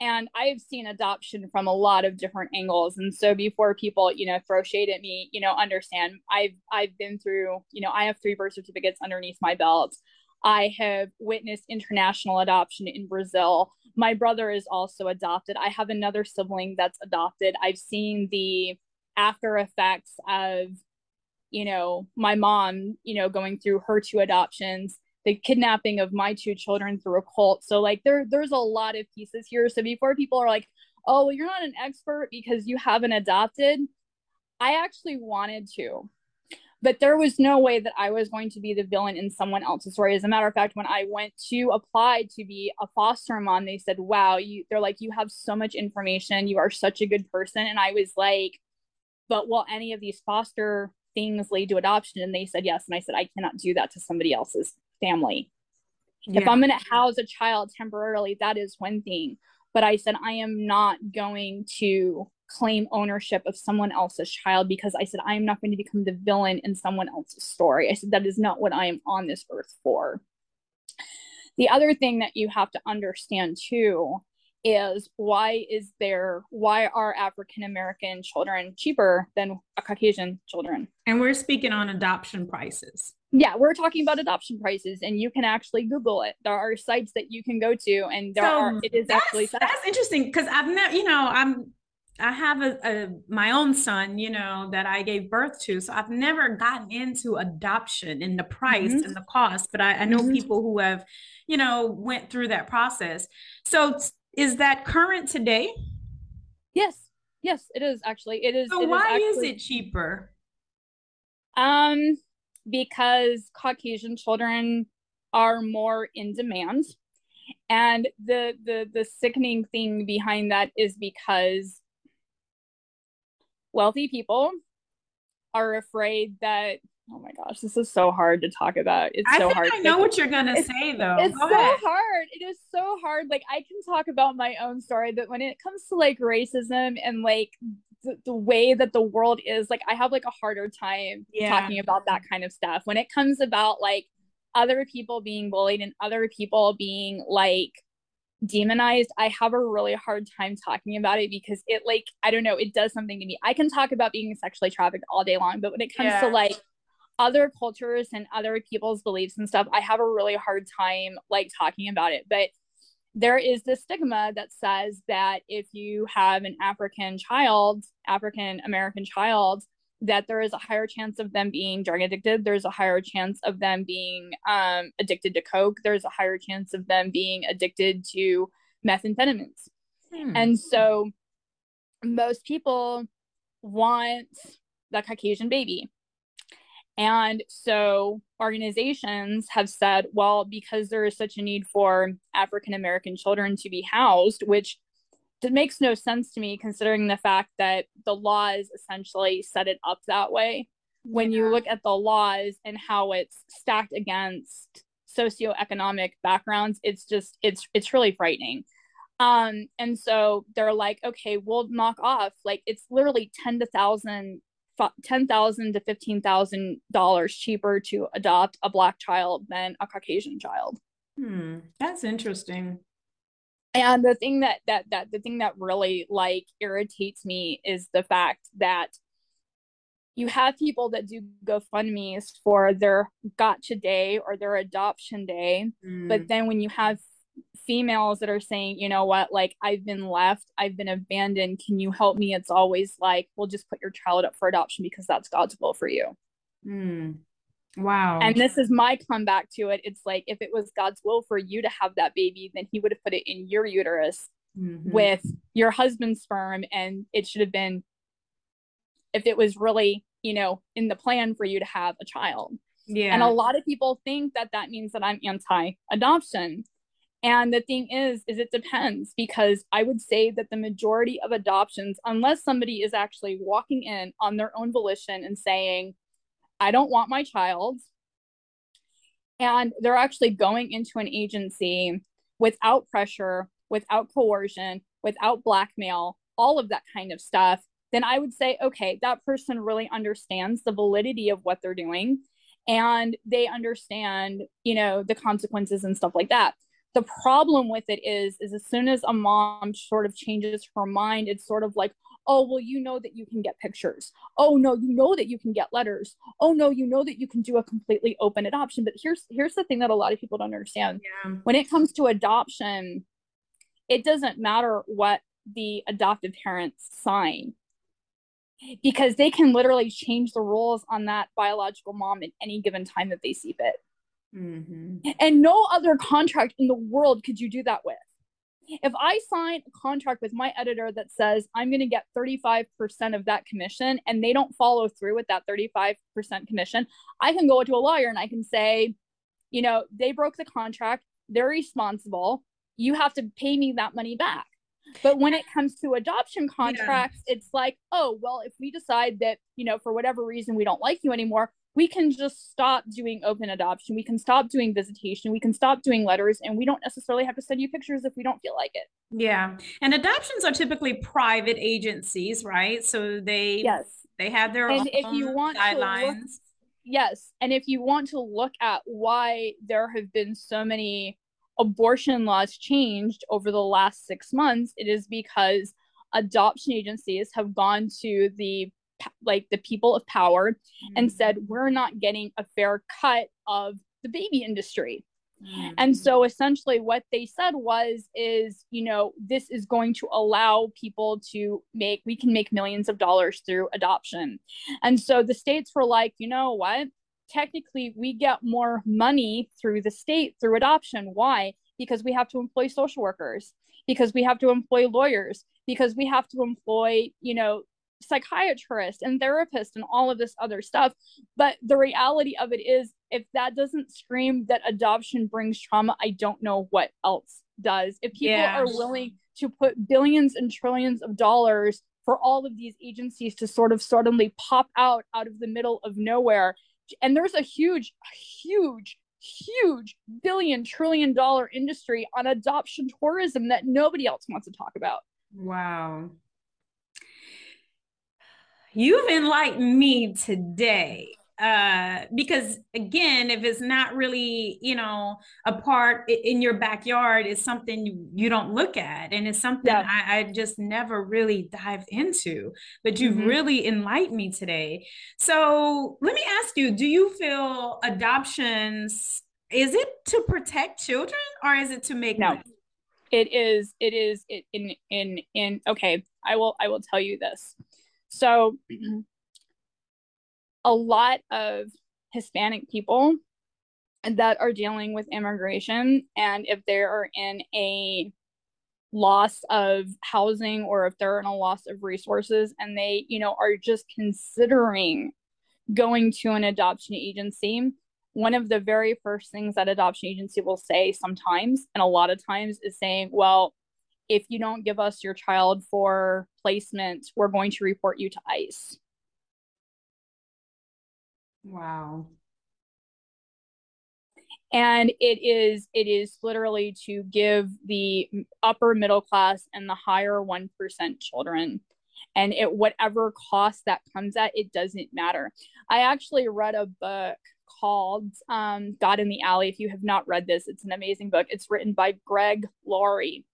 and I've seen adoption from a lot of different angles. And so before people, you know, throw shade at me, you know, understand I've I've been through, you know, I have three birth certificates underneath my belt. I have witnessed international adoption in Brazil. My brother is also adopted. I have another sibling that's adopted. I've seen the after effects of, you know, my mom, you know, going through her two adoptions the kidnapping of my two children through a cult. So like there there's a lot of pieces here. So before people are like, "Oh, well, you're not an expert because you haven't adopted." I actually wanted to. But there was no way that I was going to be the villain in someone else's story. As a matter of fact, when I went to apply to be a foster mom, they said, "Wow, you." They're like, "You have so much information. You are such a good person." And I was like, "But will any of these foster things lead to adoption?" And they said yes. And I said, "I cannot do that to somebody else's family. Yeah. If I'm going to house a child temporarily, that is one thing. But I said, I am not going to claim ownership of someone else's child because I said, I am not going to become the villain in someone else's story. I said, that is not what I am on this earth for. The other thing that you have to understand too is why is there why are african american children cheaper than caucasian children and we're speaking on adoption prices yeah we're talking about adoption prices and you can actually google it there are sites that you can go to and there so are it is actually that's interesting because i've never you know i'm i have a, a, my own son you know that i gave birth to so i've never gotten into adoption and the price mm-hmm. and the cost but i, I know mm-hmm. people who have you know went through that process so is that current today? Yes. Yes, it is actually. It is. So it why is, actually, is it cheaper? Um, because Caucasian children are more in demand, and the the the sickening thing behind that is because wealthy people are afraid that oh my gosh, this is so hard to talk about. It's I so hard. I know what you're gonna say though. It's Go so ahead. hard. It is so hard. Like I can talk about my own story, but when it comes to like racism and like the, the way that the world is, like I have like a harder time yeah. talking about that kind of stuff. When it comes about like other people being bullied and other people being like demonized i have a really hard time talking about it because it like i don't know it does something to me i can talk about being sexually trafficked all day long but when it comes yeah. to like other cultures and other people's beliefs and stuff, I have a really hard time like talking about it. But there is this stigma that says that if you have an African child, African American child, that there is a higher chance of them being drug addicted. There's a higher chance of them being um, addicted to coke. There's a higher chance of them being addicted to methamphetamines. Hmm. And so most people want the Caucasian baby And so organizations have said, well, because there is such a need for African American children to be housed, which makes no sense to me considering the fact that the laws essentially set it up that way. When yeah. you look at the laws and how it's stacked against socioeconomic backgrounds, it's just it's it's really frightening. Um, and so they're like, okay, we'll knock off like it's literally ten to thousand ten thousand to fifteen thousand dollars cheaper to adopt a black child than a Caucasian child. Hmm, that's interesting. And the thing that that that the thing that really like irritates me is the fact that you have people that do GoFundMe's for their gotcha day or their adoption day, mm. but then when you have females that are saying, you know what, like I've been left, I've been abandoned. Can you help me? It's always like, we'll just put your child up for adoption because that's God's will for you. Mm. Wow. And this is my comeback to it. It's like, if it was God's will for you to have that baby, then He would have put it in your uterus mm-hmm. with your husband's sperm. And it should have been, if it was really, you know, in the plan for you to have a child. Yeah. And a lot of people think that that means that I'm anti adoption. And the thing is, is it depends because I would say that the majority of adoptions, unless somebody is actually walking in on their own volition and saying, I don't want my child, and they're actually going into an agency without pressure, without coercion, without blackmail, all of that kind of stuff, then I would say, okay, that person really understands the validity of what they're doing and they understand, you know, the consequences and stuff like that the problem with it is is as soon as a mom sort of changes her mind it's sort of like oh well you know that you can get pictures. Oh no you know that you can get letters. Oh no you know that you can do a completely open adoption. But here's here's the thing that a lot of people don't understand. Yeah. when it comes to adoption it doesn't matter what the adoptive parents sign because they can literally change the rules on that biological mom at any given time that they see fit Mm-hmm. And no other contract in the world could you do that with. If I sign a contract with my editor that says I'm going to get 35% of that commission and they don't follow through with that 35% commission, I can go to a lawyer and I can say, you know, they broke the contract, they're responsible, you have to pay me that money back. But when it comes to adoption contracts, yeah. it's like, oh, well, if we decide that, you know, for whatever reason we don't like you anymore, we can just stop doing open adoption. We can stop doing visitation. We can stop doing letters, and we don't necessarily have to send you pictures if we don't feel like it. Yeah, and adoptions are typically private agencies, right? So they yes they have their and if you want guidelines. Look, yes, and if you want to look at why there have been so many abortion laws changed over the last six months, it is because adoption agencies have gone to the like the people of power mm-hmm. and said we're not getting a fair cut of the baby industry. Mm-hmm. and so essentially what they said was is you know this is going to allow people to make we can make millions of dollars through adoption. And so the states were like you know what? Technically we get more money through the state through adoption. Why? Because we have to employ social workers because we have to employ lawyers because we have to employ you know psychiatrist and therapist and all of this other stuff. But the reality of it is, if that doesn't scream that adoption brings trauma, I don't know what else does. If people yeah. are willing to put billions and trillions of dollars for all of these agencies to sort of suddenly pop out out of the middle of nowhere, and there's a huge, huge huge billion trillion dollar industry on adoption tourism that nobody else wants to talk about. Wow. You've enlightened me today uh because again if it's not really you know a part in your backyard it's something you, don't look at and it's something yeah. I, I, just never really dived into but you've mm-hmm. really enlightened me today so let me ask you do you feel adoptions is it to protect children or is it to make no money? it is it is it in in in okay i will i will tell you this so, [clears throat] a lot of Hispanic people that are dealing with immigration, and if they are in a loss of housing or if they're in a loss of resources and they, you know, are just considering going to an adoption agency, one of the very first things that adoption agency will say sometimes, and a lot of times, is saying, well, if you don't give us your child for placement, we're going to report you to ICE. Wow. And it is it is literally to give the upper middle class and the higher 1% children and it whatever cost that comes at it doesn't matter. I actually read a book called um, God in the Alley. If you have not read this, it's an amazing book. It's written by Greg Laurie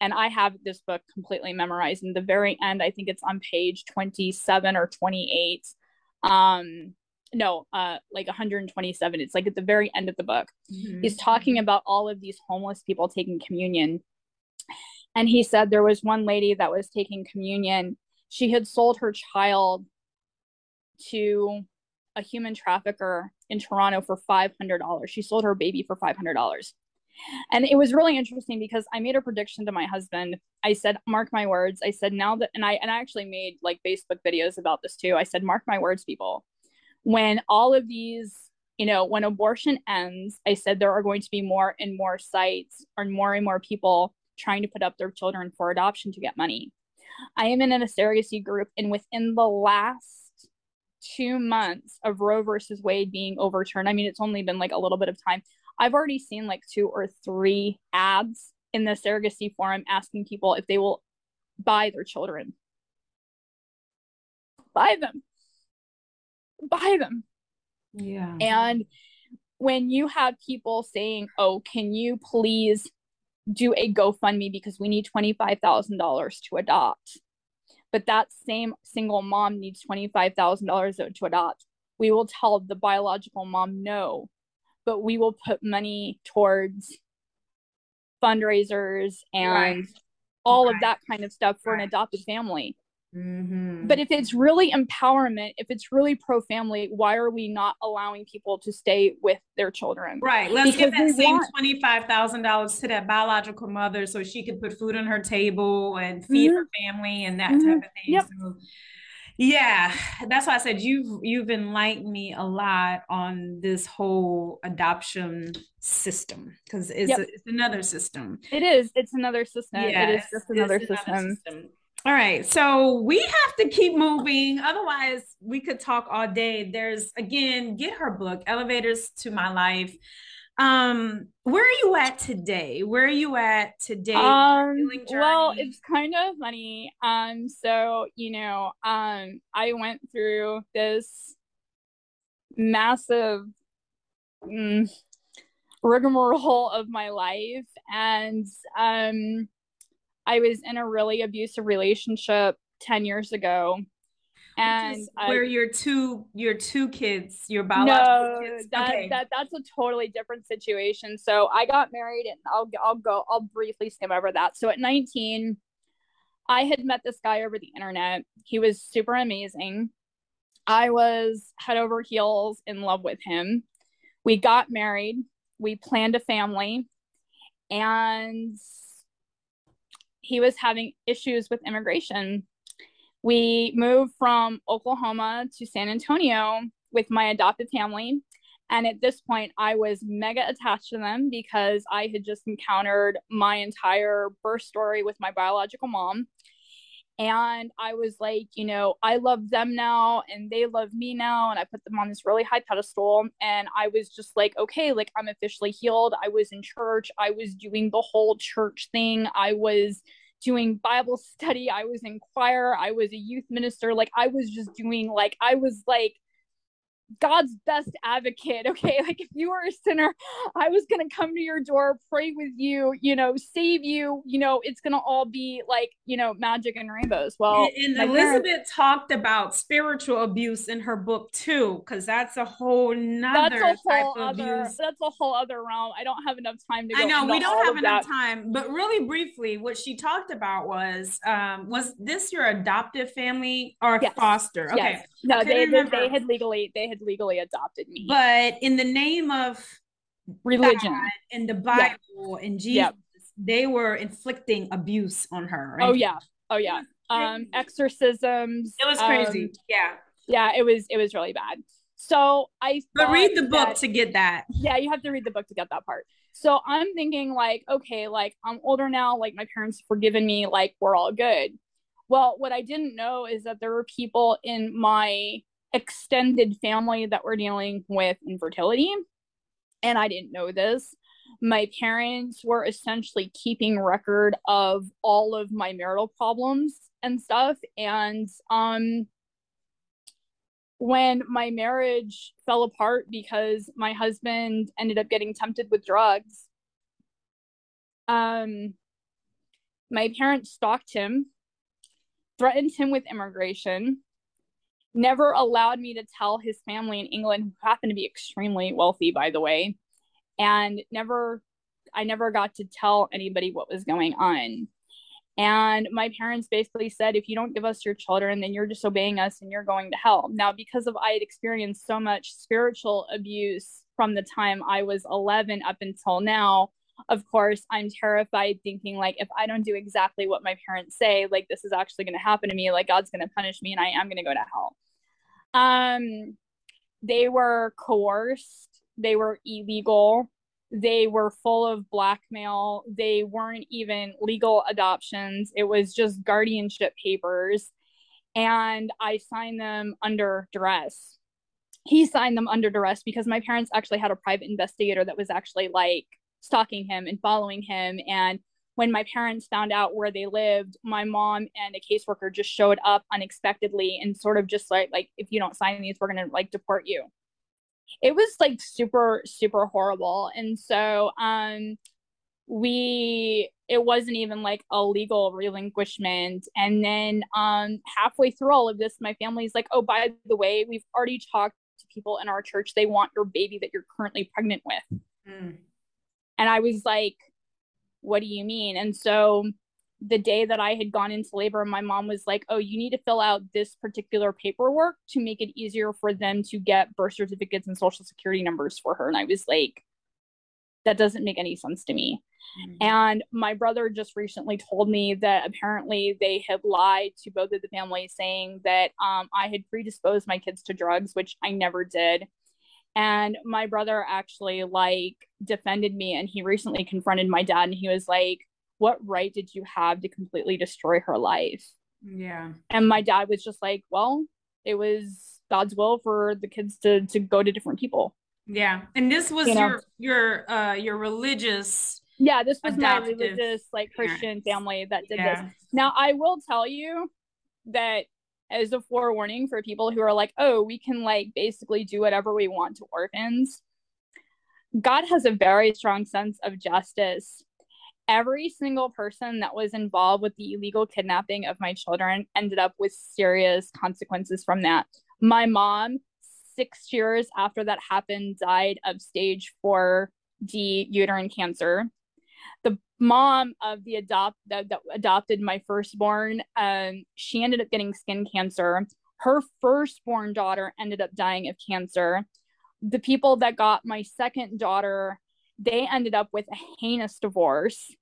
and I have this book completely memorized. In the very end, I think it's on page 27 or 28. Um, no, uh, like 127. It's like at the very end of the book. Mm-hmm. He's talking about all of these homeless people taking communion. And he said there was one lady that was taking communion. She had sold her child to a human trafficker in Toronto for $500. She sold her baby for $500. And it was really interesting because I made a prediction to my husband. I said, mark my words. I said, now that, and I, and I actually made like Facebook videos about this too. I said, mark my words, people. When all of these, you know, when abortion ends, I said there are going to be more and more sites or more and more people trying to put up their children for adoption to get money. I am in an surrogacy group, and within the last two months of Roe versus Wade being overturned, I mean, it's only been like a little bit of time. I've already seen like two or three ads in the surrogacy forum asking people if they will buy their children. Buy them. Buy them. Yeah. And when you have people saying, oh, can you please do a GoFundMe because we need $25,000 to adopt? But that same single mom needs $25,000 to adopt. We will tell the biological mom no but we will put money towards fundraisers and right. all right. of that kind of stuff for right. an adopted family. Mm-hmm. But if it's really empowerment, if it's really pro family, why are we not allowing people to stay with their children? Right. Let's because give that same want... $25,000 to that biological mother so she could put food on her table and feed mm-hmm. her family and that mm-hmm. type of thing. Yep. So yeah, that's why I said you've you've enlightened me a lot on this whole adoption system because it's, yep. it's another system. It is. It's another system. Yes, it is just another system. another system. All right, so we have to keep moving. Otherwise, we could talk all day. There's again, get her book, Elevators to My Life um where are you at today? Where are you at today um well it's kind of funny um so you know um i went through this massive mm, rigmarole of my life and um i was in a really abusive relationship 10 years ago and where I, your two your two kids your biological no, kids. that, okay. that that's a totally different situation. So i got married and i'll i'll go i'll briefly skim over that. So at 19 i had met this guy over the internet. He was super amazing. I was head over heels in love with him. We got married. We planned a family. And he was having issues with immigration we moved from Oklahoma to San Antonio with my adopted family. And at this point, I was mega attached to them because I had just encountered my entire birth story with my biological mom. And I was like, you know, I love them now and they love me now. And I put them on this really high pedestal. And I was just like, okay, like I'm officially healed. I was in church. I was doing the whole church thing. I was doing Bible study. I was in choir. I was a youth minister. Like I was just doing like I was like God's best advocate. Okay. Like if you were a sinner, I was going to come to your door, pray with you, you know, save you. You know, it's going to all be like, you know, magic and rainbows. Well, and, and Elizabeth parents, talked about spiritual abuse in her book too, because that's a whole nother that's a whole other, abuse. That's a whole other realm. I don't have enough time to go. I know we don't have enough that. time, but really briefly, what she talked about was, um, was this your adoptive family or yes. foster? Okay. Yes. No, they, they, they had legally, they had legally adopted me. But in the name of religion and the Bible and Jesus, yep. they were inflicting abuse on her. Right? Oh yeah. Oh yeah. Um exorcisms. It was crazy. Um, yeah. Yeah, it was it was really bad. So I But read the book that, to get that. Yeah, you have to read the book to get that part. So I'm thinking like, okay, like I'm older now, like my parents forgiven me, like we're all good. Well, what I didn't know is that there were people in my extended family that were dealing with infertility. And I didn't know this. My parents were essentially keeping record of all of my marital problems and stuff. And um when my marriage fell apart because my husband ended up getting tempted with drugs um my parents stalked him threatened him with immigration never allowed me to tell his family in england who happened to be extremely wealthy by the way and never i never got to tell anybody what was going on and my parents basically said, if you don't give us your children, then you're disobeying us and you're going to hell. Now, because of I had experienced so much spiritual abuse from the time I was 11 up until now, of course, I'm terrified thinking, like, if I don't do exactly what my parents say, like, this is actually going to happen to me, like, God's going to punish me and I am going to go to hell. Um, they were coerced, they were illegal they were full of blackmail. They weren't even legal adoptions. It was just guardianship papers. And I signed them under duress. He signed them under duress because my parents actually had a private investigator that was actually like stalking him and following him. And when my parents found out where they lived, my mom and a caseworker just showed up unexpectedly and sort of just like, like if you don't sign these, we're gonna like deport you. It was like super super horrible. And so um we it wasn't even like a legal relinquishment. And then um halfway through all of this my family's like oh by the way we've already talked to people in our church. They want your baby that you're currently pregnant with. Mm. and i was like what do you mean and so the day that I had gone into labor, my mom was like, Oh, you need to fill out this particular paperwork to make it easier for them to get birth certificates and social security numbers for her. And I was like, That doesn't make any sense to me. Mm-hmm. And my brother just recently told me that apparently they had lied to both of the families, saying that um, I had predisposed my kids to drugs, which I never did. And my brother actually like defended me and he recently confronted my dad and he was like, what right did you have to completely destroy her life? Yeah. And my dad was just like, well, it was God's will for the kids to to go to different people. Yeah. And this was you your know? your uh your religious Yeah, this was my religious like Christian family that did yeah. this. Now I will tell you that as a forewarning for people who are like, oh, we can like basically do whatever we want to orphans. God has a very strong sense of justice every single person that was involved with the illegal kidnapping of my children ended up with serious consequences from that. My mom, six years after that happened, died of stage 4D uterine cancer. The mom of the adopt that, that adopted my firstborn, um, she ended up getting skin cancer. Her firstborn daughter ended up dying of cancer. The people that got my second daughter they ended up with a heinous divorce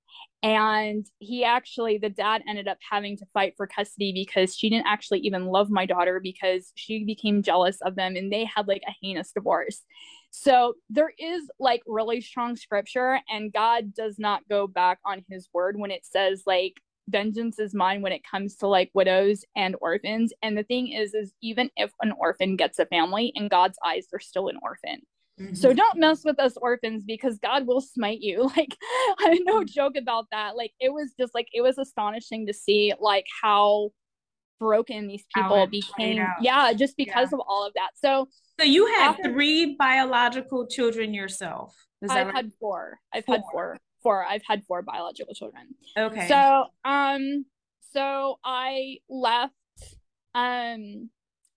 and he actually the dad ended up having to fight for custody because she didn't actually even love my daughter because she became jealous of them and they had like a heinous divorce so there is like really strong scripture and god does not go back on his word when it says like vengeance is mine when it comes to like widows and orphans and the thing is is even if an orphan gets a family in god's eyes they're still an orphan Mm-hmm. So don't mess with us orphans because God will smite you. [laughs] Like I no mm-hmm. joke about that. Like it was just like it was astonishing to see like how broken these people became. Yeah, just because yeah. of all of that. So so you had after, three biological children yourself. I've right? had four. I've four. had four. Four. I've had four biological children. Okay. So um so I left um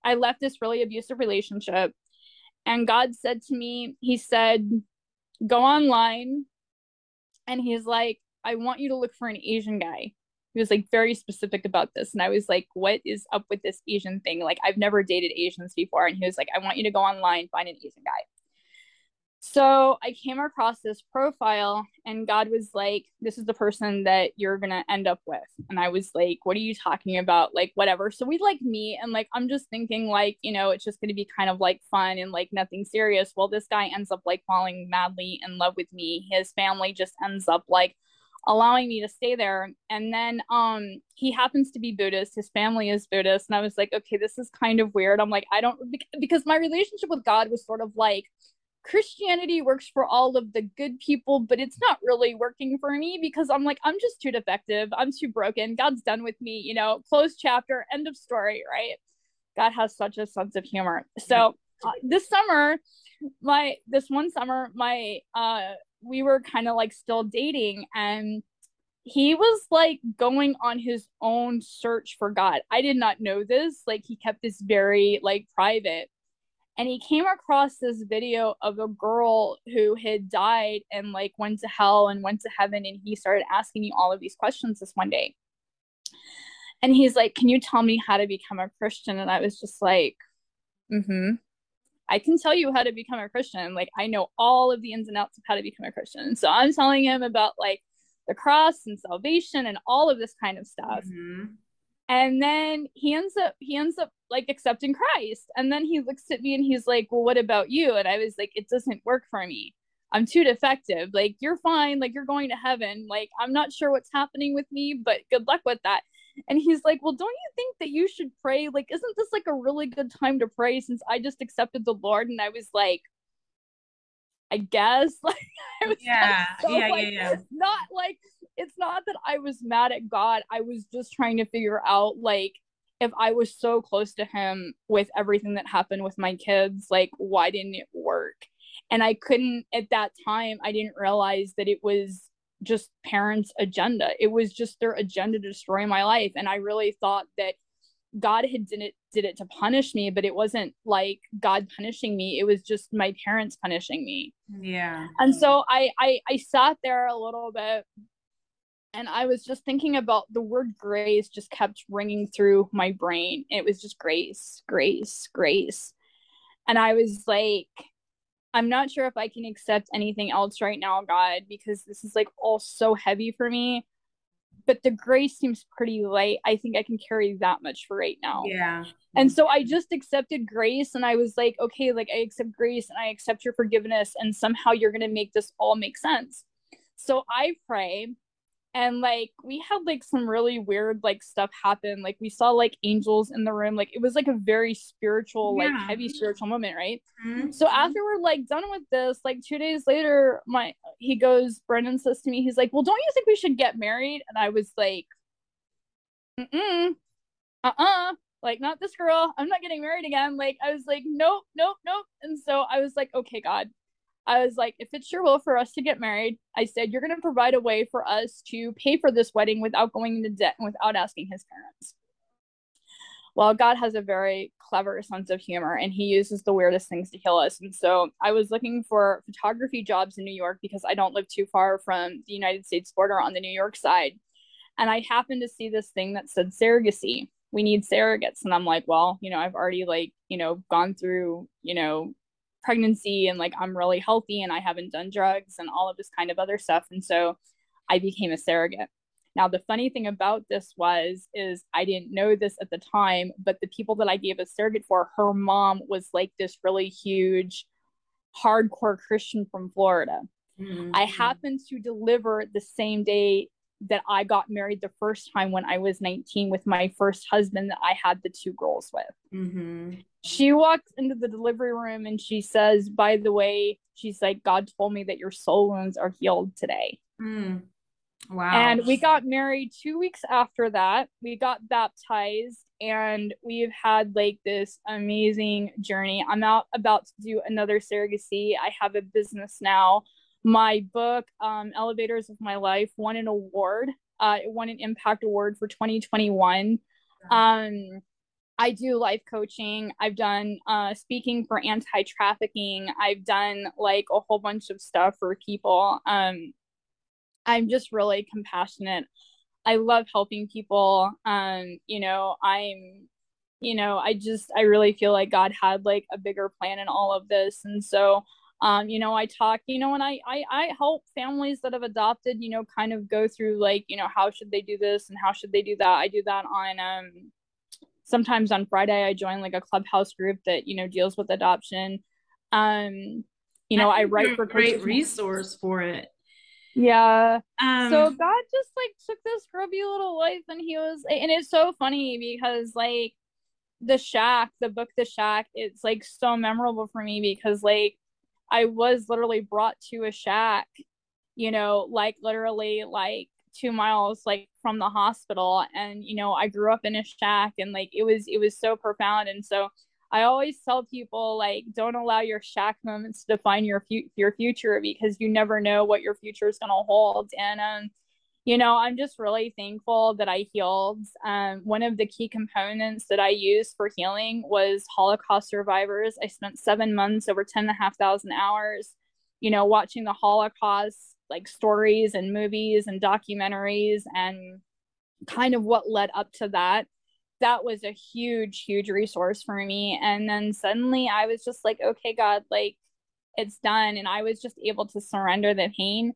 I left this really abusive relationship and God said to me, He said, go online. And he's like, I want you to look for an Asian guy. He was like very specific about this. And I was like, what is up with this Asian thing? Like, I've never dated Asians before. And he was like, I want you to go online, find an Asian guy. So I came across this profile, and God was like, This is the person that you're to end up with. And I was like, What are you talking about? Like, whatever. So we like meet, and like, I'm just thinking, like, you know, it's just to be kind of like fun and like nothing serious. Well, this guy ends up like falling madly in love with me. His family just ends up like allowing me to stay there and then um he happens to be buddhist his family is buddhist and i was like okay this is kind of weird i'm like i don't because my relationship with god was sort of like Christianity works for all of the good people, but it's not really working for me because I'm like, I'm just too defective. I'm too broken. God's done with me, you know, closed chapter, end of story, right? God has such a sense of humor. So uh, this summer, my, this one summer, my, uh, we were kind of like still dating and he was like going on his own search for God. I did not know this. Like he kept this very like private and he came across this video of a girl who had died and like went to hell and went to heaven and he started asking me all of these questions this one day and he's like can you tell me how to become a christian and i was just like mm-hmm i can tell you how to become a christian. Like i know all of the ins and outs of how to become a christian. So i'm telling him about like the cross and salvation and all of this kind of stuff. Mm-hmm. And then he ends up he ends up like accepting christ. And then he looks at me and he's like well what about you? And i was like it doesn't work for me. I'm too defective. Like you're fine. Like you're going to heaven. Like i'm not sure what's happening with me but good luck with that and he's like well don't you think that you should pray like isn't this like a really good time to pray since i just accepted the lord and i was like I guess [laughs] like I was yeah, so, yeah, like, yeah, yeah. Not like it's not that I was mad at God. I was just trying to figure out like if I was so close to him with everything that happened with my kids, like why didn't it work? And I couldn't at that time, I didn't realize that it was just parents' agenda. It was just their agenda to destroy my life. And I really thought that God had did it did it to punish me, but it wasn't like God punishing me. It was just my parents punishing me. Yeah. And so I I, I sat there a little bit and I was just thinking about the word grace just kept ringing through my brain. It was just grace, grace, grace. And I was like, I'm not sure if I can accept anything else right now, God, because this is like all so heavy for me. But the grace seems pretty light. I think I can carry that much for right now. Yeah. And so I just accepted grace and I was like, okay, like I accept grace and I accept your forgiveness, and somehow you're going to make this all make sense. So I pray and like we had like some really weird like stuff happen. Like we saw like angels in the room. Like it was like a very spiritual yeah. like heavy spiritual moment right? Mm-hmm. so after we're like done with this like two days later my he goes brendan says to me he's like well don't you think we should get married? And i was like mm uh-uh. Like not this girl. I'm not getting married again. Like i was like nope nope nope. And so i was like okay god I was like, if it's your will for us to get married, I said, you're going to provide a way for us to pay for this wedding without going into debt and without asking his parents. Well, God has a very clever sense of humor and he uses the weirdest things to heal us. And so I was looking for photography jobs in New York because I don't live too far from the United States border on the New York side. And I happened to see this thing that said surrogacy. We need surrogates. And I'm like, well, you know, I've already like, you know, gone through, you know, pregnancy and like I'm really healthy and I haven't done drugs and all of this kind of other stuff. And so I became a surrogate. Now the funny thing about this was is I didn't know this at the time, but the people that I gave a surrogate for, her mom was like this really huge hardcore Christian from Florida. Mm-hmm. I happened to deliver the same day that I got married the first time when I was 19 with my first husband that I had the two girls with. Mm-hmm. She walks into the delivery room and she says, By the way, she's like, God told me that your soul wounds are healed today. Mm. Wow. And we got married two weeks after that. We got baptized and we've had like this amazing journey. I'm out about to do another surrogacy. I have a business now my book, um, Elevators of My Life, won an award. Uh, it won an Impact Award for 2021. Um, I do life coaching. I've done uh, speaking for anti trafficking. I've done like a whole bunch of stuff for people. Um, I'm just really compassionate. I love helping people. Um, you know, I'm, you know, I just, I really feel like God had like a bigger plan in all of this. And so um you know i talk you know and I, I i help families that have adopted you know kind of go through like you know how should they do this and how should they do that? I do that on um sometimes on friday i join like a clubhouse group that you know deals with adoption. Um you know i, I write for great resource for it. Yeah. Um, so god just like took this grubby little life and he was and it's so funny because like the shack the book the shack it's like so memorable for me because like I was literally brought to a shack, you know, like literally like two miles like from the hospital. And, you know, I grew up in a shack and like it was it was so profound. And so I always tell people like don't allow your shack moments to define your fu- your future because you never know what your future is gonna hold. And um you know, I'm just really thankful that I healed. Um, one of the key components that I used for healing was Holocaust survivors. I spent seven months, over 10 and a half thousand hours, you know, watching the Holocaust like stories and movies and documentaries and kind of what led up to that. That was a huge, huge resource for me. And then suddenly I was just like, okay, God, like it's done. And I was just able to surrender the pain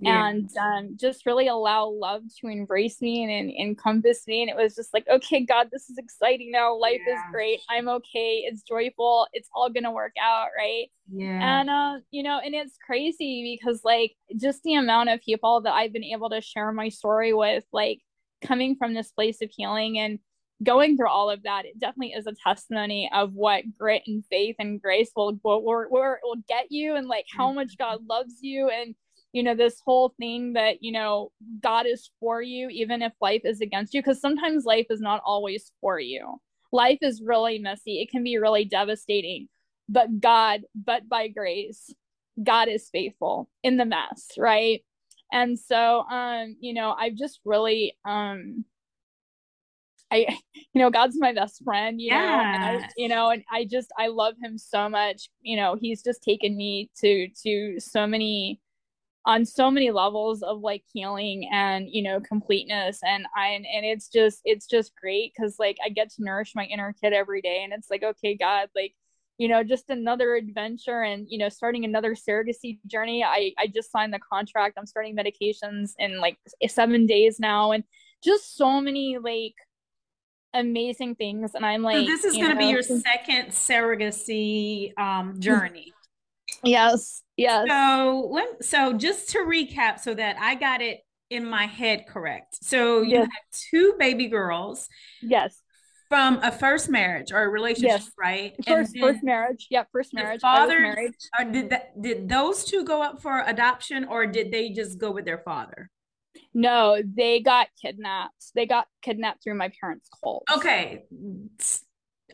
yeah. and um, just really allow love to embrace me and, and, encompass me. And it was just like, okay, God, this is exciting now. Life yeah. is great. I'm okay. It's joyful. It's all gonna work out, right? Yeah. And uh, you know, and it's crazy because like just the amount of people that I've been able to share my story with, like coming from this place of healing and going through all of that, it definitely is a testimony of what grit and faith and grace will will, will, will get you and like how much mm-hmm. God loves you and you know this whole thing that you know god is for you even if life is against you because sometimes life is not always for you life is really messy it can be really devastating but god but by grace god is faithful in the mess right and so um you know i've just really um I, [laughs] you know, God's my best friend, you yeah. know, and I, you know, and I just, I love him so much. You know, he's just taken me to, to so many on so many levels of like healing and you know completeness and i and, and it's just it's just great because like i get to nourish my inner kid every day and it's like okay god like you know just another adventure and you know starting another surrogacy journey. I i just signed the contract. I'm starting medications in like seven days now and just so many like amazing things and i'm like so this is going to be your second surrogacy um journey Yes. Yes. So let so just to recap so that I got it in my head correct. So you yes. had two baby girls. Yes. From a first marriage or a relationship, yes. right? First first marriage. Yeah, first marriage. Father. Did that did those two go up for adoption or did they just go with their father? No, they got kidnapped. They got kidnapped through my parents' cult. Okay.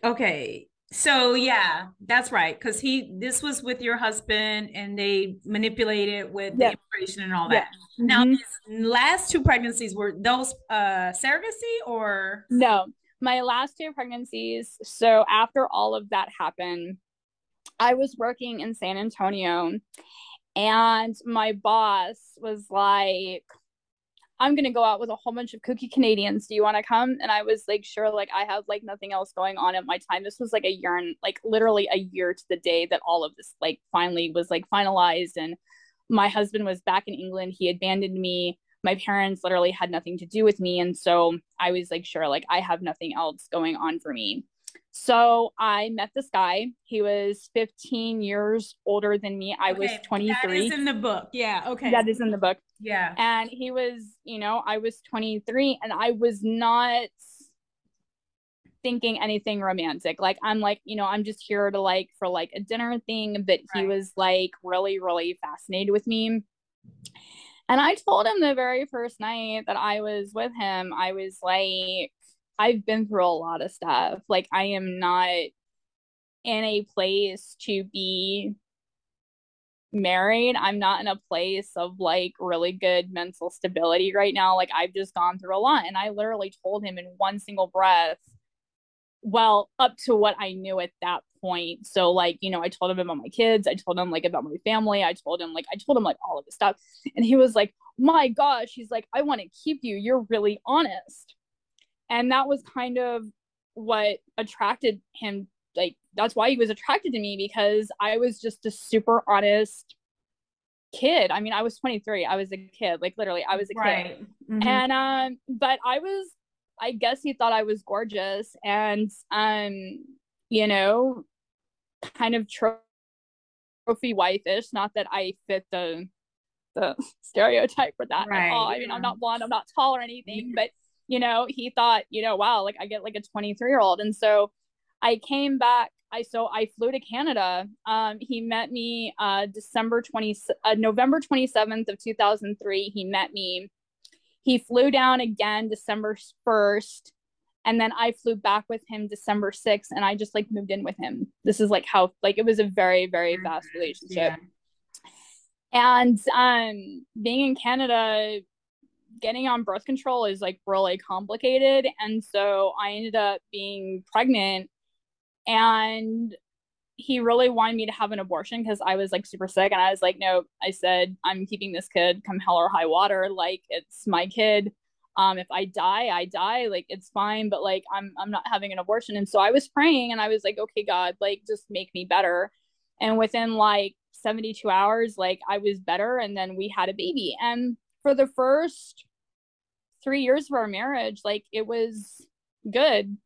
Okay so yeah that's right because he this was with your husband and they manipulated with the information and all that. Now mm-hmm. these last two pregnancies were those uh surrogacy or? No my last two pregnancies so after all of that happened i was working in san antonio and my boss was like I'm gonna go out with a whole bunch of kooky Canadians. Do you want to come? And I was like, sure. Like I have like nothing else going on at my time. This was like a year and like literally a year to the day that all of this like finally was like finalized. And my husband was back in England. He abandoned me. My parents literally had nothing to do with me. And so I was like, sure, like I have nothing else going on for me. So I met this guy. He was 15 years older than me. I okay, was 23. That is in the book. Yeah. Okay. That is in the book. Yeah. And he was, you know, I was 23 and I was not thinking anything romantic. Like I'm like, you know, I'm just here to like for like a dinner thing, but right. he was like really, really fascinated with me. And I told him the very first night that I was with him, I was like, I've been through a lot of stuff. Like I am not in a place to be married. I'm not in a place of like really good mental stability right now. Like I've just gone through a lot and I literally told him in one single breath well up to what I knew at that point. So like, you know, I told him about my kids, I told him like about my family, I told him like I told him like all of this stuff. And he was like, "My gosh, he's like, I want to keep you. You're really honest." And that was kind of what attracted him like that's why he was attracted to me because I was just a super honest kid. I mean, I was 23. I was a kid. Like literally, I was a right. kid. Mm-hmm. And um but I was I guess he thought I was gorgeous and um you know kind of trophy wife-ish, not that I fit the the [laughs] stereotype for that right. at all. I mean, I'm not blonde, I'm not tall or anything, but you know, he thought, you know, wow, like I get like a 23 year old. And so I came back. I so I flew to Canada. Um, he met me uh, December 20, uh, November 27th of 2003. He met me. He flew down again December 1st. And then I flew back with him December 6th and I just like moved in with him. This is like how like it was a very, very fast relationship. Yeah. And um being in Canada, getting on birth control is like really complicated. And so I ended up being pregnant and he really wanted me to have an abortion because I was like super sick. And I was like, no, I said, I'm keeping this kid come hell or high water. Like it's my kid. Um, if I die, I die. Like it's fine, but like I'm I'm not having an abortion. And so I was praying and I was like, okay, God, like just make me better. And within like 72 hours, like I was better. And then we had a baby. And for the first three years of our marriage, like it was good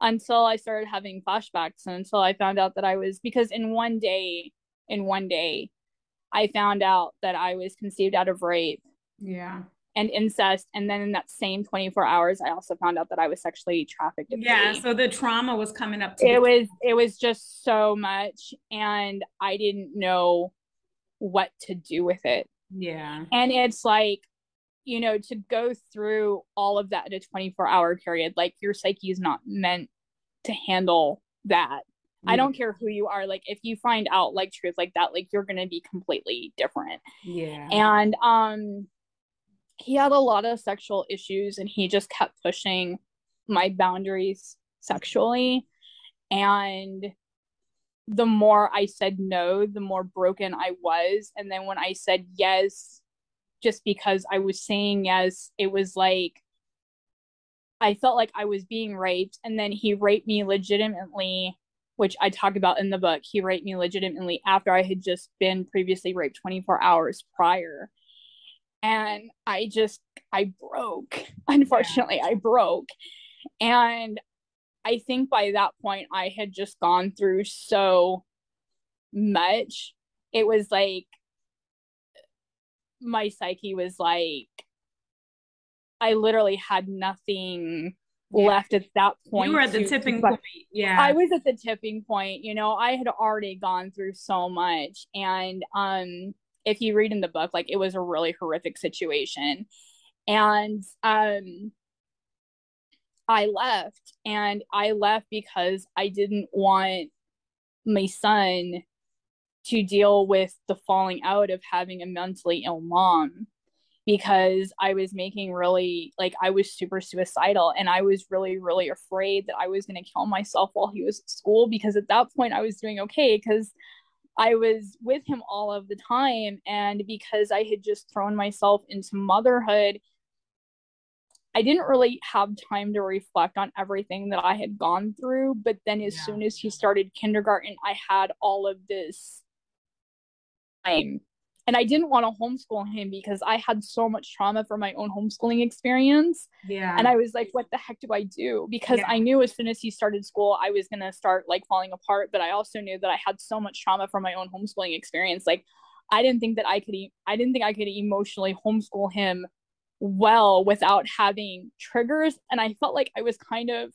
until I started having flashbacks and until I found out that I was because in one day, in one day, I found out that I was conceived out of rape. Yeah. And incest. And then in that same 24 hours, I also found out that I was sexually trafficked. Yeah. So the trauma was coming up to it was it was just so much. And I didn't know what to do with it. Yeah. And it's like you know, to go through all of that in a 24 hour period, like your psyche is not meant to handle that. Yeah. I don't care who you are. Like if you find out like truth like that, like you're gonna be completely different. Yeah. And um he had a lot of sexual issues and he just kept pushing my boundaries sexually. And the more I said no, the more broken I was. And then when I said yes, just because I was saying yes, it was like I felt like I was being raped, and then he raped me legitimately, which I talk about in the book. He raped me legitimately after I had just been previously raped 24 hours prior. And I just, I broke. [laughs] Unfortunately, I broke. And I think by that point, I had just gone through so much. It was like my psyche was like I literally had nothing yeah. left at that point. You were at the tipping point. Yeah. I was at the tipping point. You know, I had already gone through so much. And um if you read in the book, like it was a really horrific situation. And um I left and I left because I didn't want my son to deal with the falling out of having a mentally ill mom because I was making really like I was super suicidal and I was really really afraid that I was going to kill myself while he was at school because at that point I was doing okay cuz I was with him all of the time and because I had just thrown myself into motherhood I didn't really have time to reflect on everything that I had gone through but then as yeah. soon as he started kindergarten I had all of this time. And I didn't want to homeschool him because I had so much trauma from my own homeschooling experience. Yeah. And I was like, what the heck do I do? Because yeah. I knew as soon as he started school, I was going to start like falling apart. But I also knew that I had so much trauma from my own homeschooling experience. Like, I didn't think that I could, e- I didn't think I could emotionally homeschool him well without having triggers. And I felt like I was kind of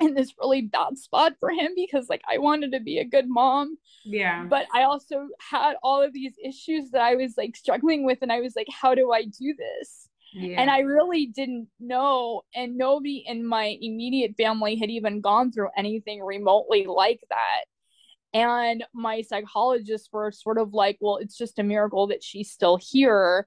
in this really bad spot for him because like I wanted to be a good mom. Yeah. But I also had all of these issues that I was like struggling with and I was like how do I do this? Yeah. And I really didn't know and nobody in my immediate family had even gone through anything remotely like that. And my psychologists were sort of like, well, it's just a miracle that she's still here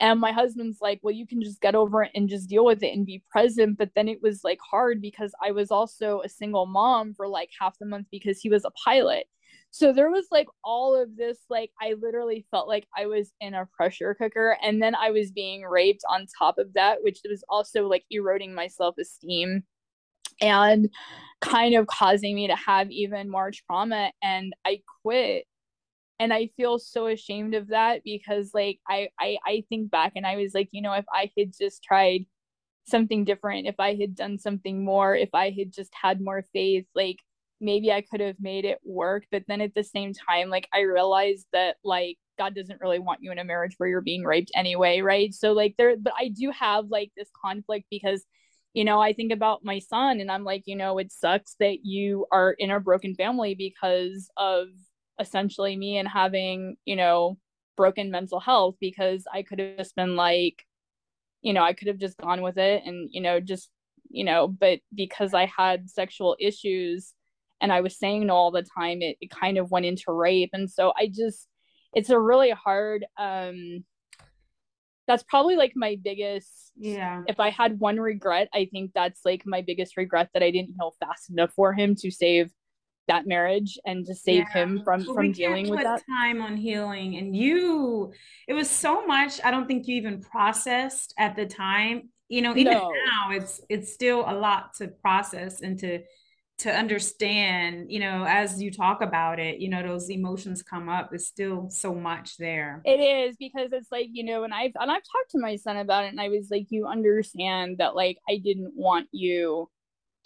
and my husband's like, well, you can just get over it and just deal with it and be present. But then it was like hard because I was also a single mom for like half the month because he was a pilot. So there was like all of this, like, I literally felt like I was in a pressure cooker. And then I was being raped on top of that, which was also like eroding my self esteem. And kind of causing me to have even more trauma and I quit. And I feel so ashamed of that because like I, I I think back and I was like you know if I had just tried something different if I had done something more if I had just had more faith like maybe I could have made it work. But then at the same time like I realized that like God doesn't really want you in a marriage where you're being raped anyway right? So like there but I do have like this conflict because you know, I think about my son and I'm like, you know, it sucks that you are in a broken family because of essentially me and having, you know, broken mental health because I could have just been like, you know, I could have just gone with it and, you know, just, you know, but because I had sexual issues and I was saying no all the time, it, it kind of went into rape. And so I just, it's a really hard, um, that's probably like my biggest yeah if i had one regret i think that's like my biggest regret that i didn't heal fast enough for him to save that marriage and to save yeah. him from well, from dealing with that time on healing and you it was so much i don't think you even processed at the time you know even no. now it's it's still a lot to process and to to understand, you know, as you talk about it, you know, those emotions come up. There's still so much there. It is because it's like, you know, and I've and I've talked to my son about it and I was like, you understand that like I didn't want you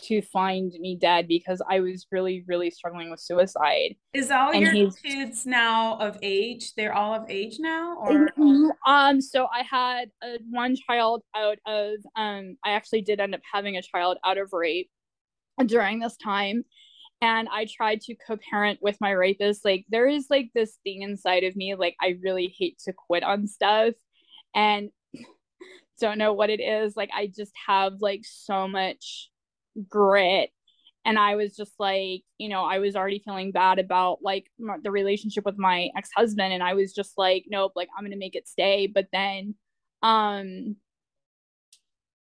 to find me dead because I was really, really struggling with suicide. Is all and your kids now of age? They're all of age now, or mm-hmm. um? So I had a, one child out of um. I actually did end up having a child out of rape during this time and I tried to co-parent with my rapist. Like there is like this thing inside of me, like I really hate to quit on stuff and [laughs] don't know what it is. Like I just have like so much grit. And I was just like, you know, I was already feeling bad about like the relationship with my ex-husband and I was just like, nope, like I'm going to make it stay. But then um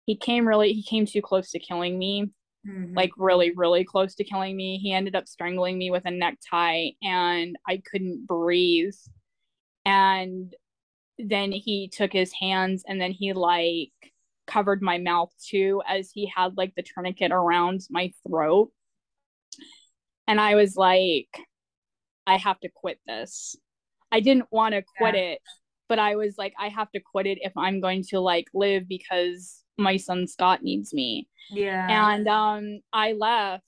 he came really he came too close to killing me mm-hmm. like really, really close to killing me. He ended up strangling me with a necktie and I couldn't breathe. And then he took his hands and then he like covered my mouth too as he had like the tourniquet around my throat. And I was like, I have to quit this. I didn't want to quit yeah. it, but I was like, I have to quit it if I'm going to like live because my son Scott needs me. Yeah. And um I left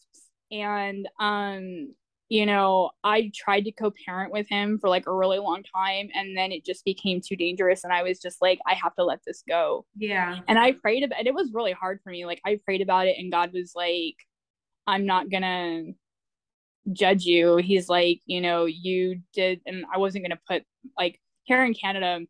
and um you know, I tried to co-parent with him for like a really long time and then it just became too dangerous and I was just like I have to let this go. Yeah. And I prayed about it. It was really hard for me. Like I prayed about it and God was like I'm not going to judge you. He's like, you know, you did and I wasn't going to put like here in Canada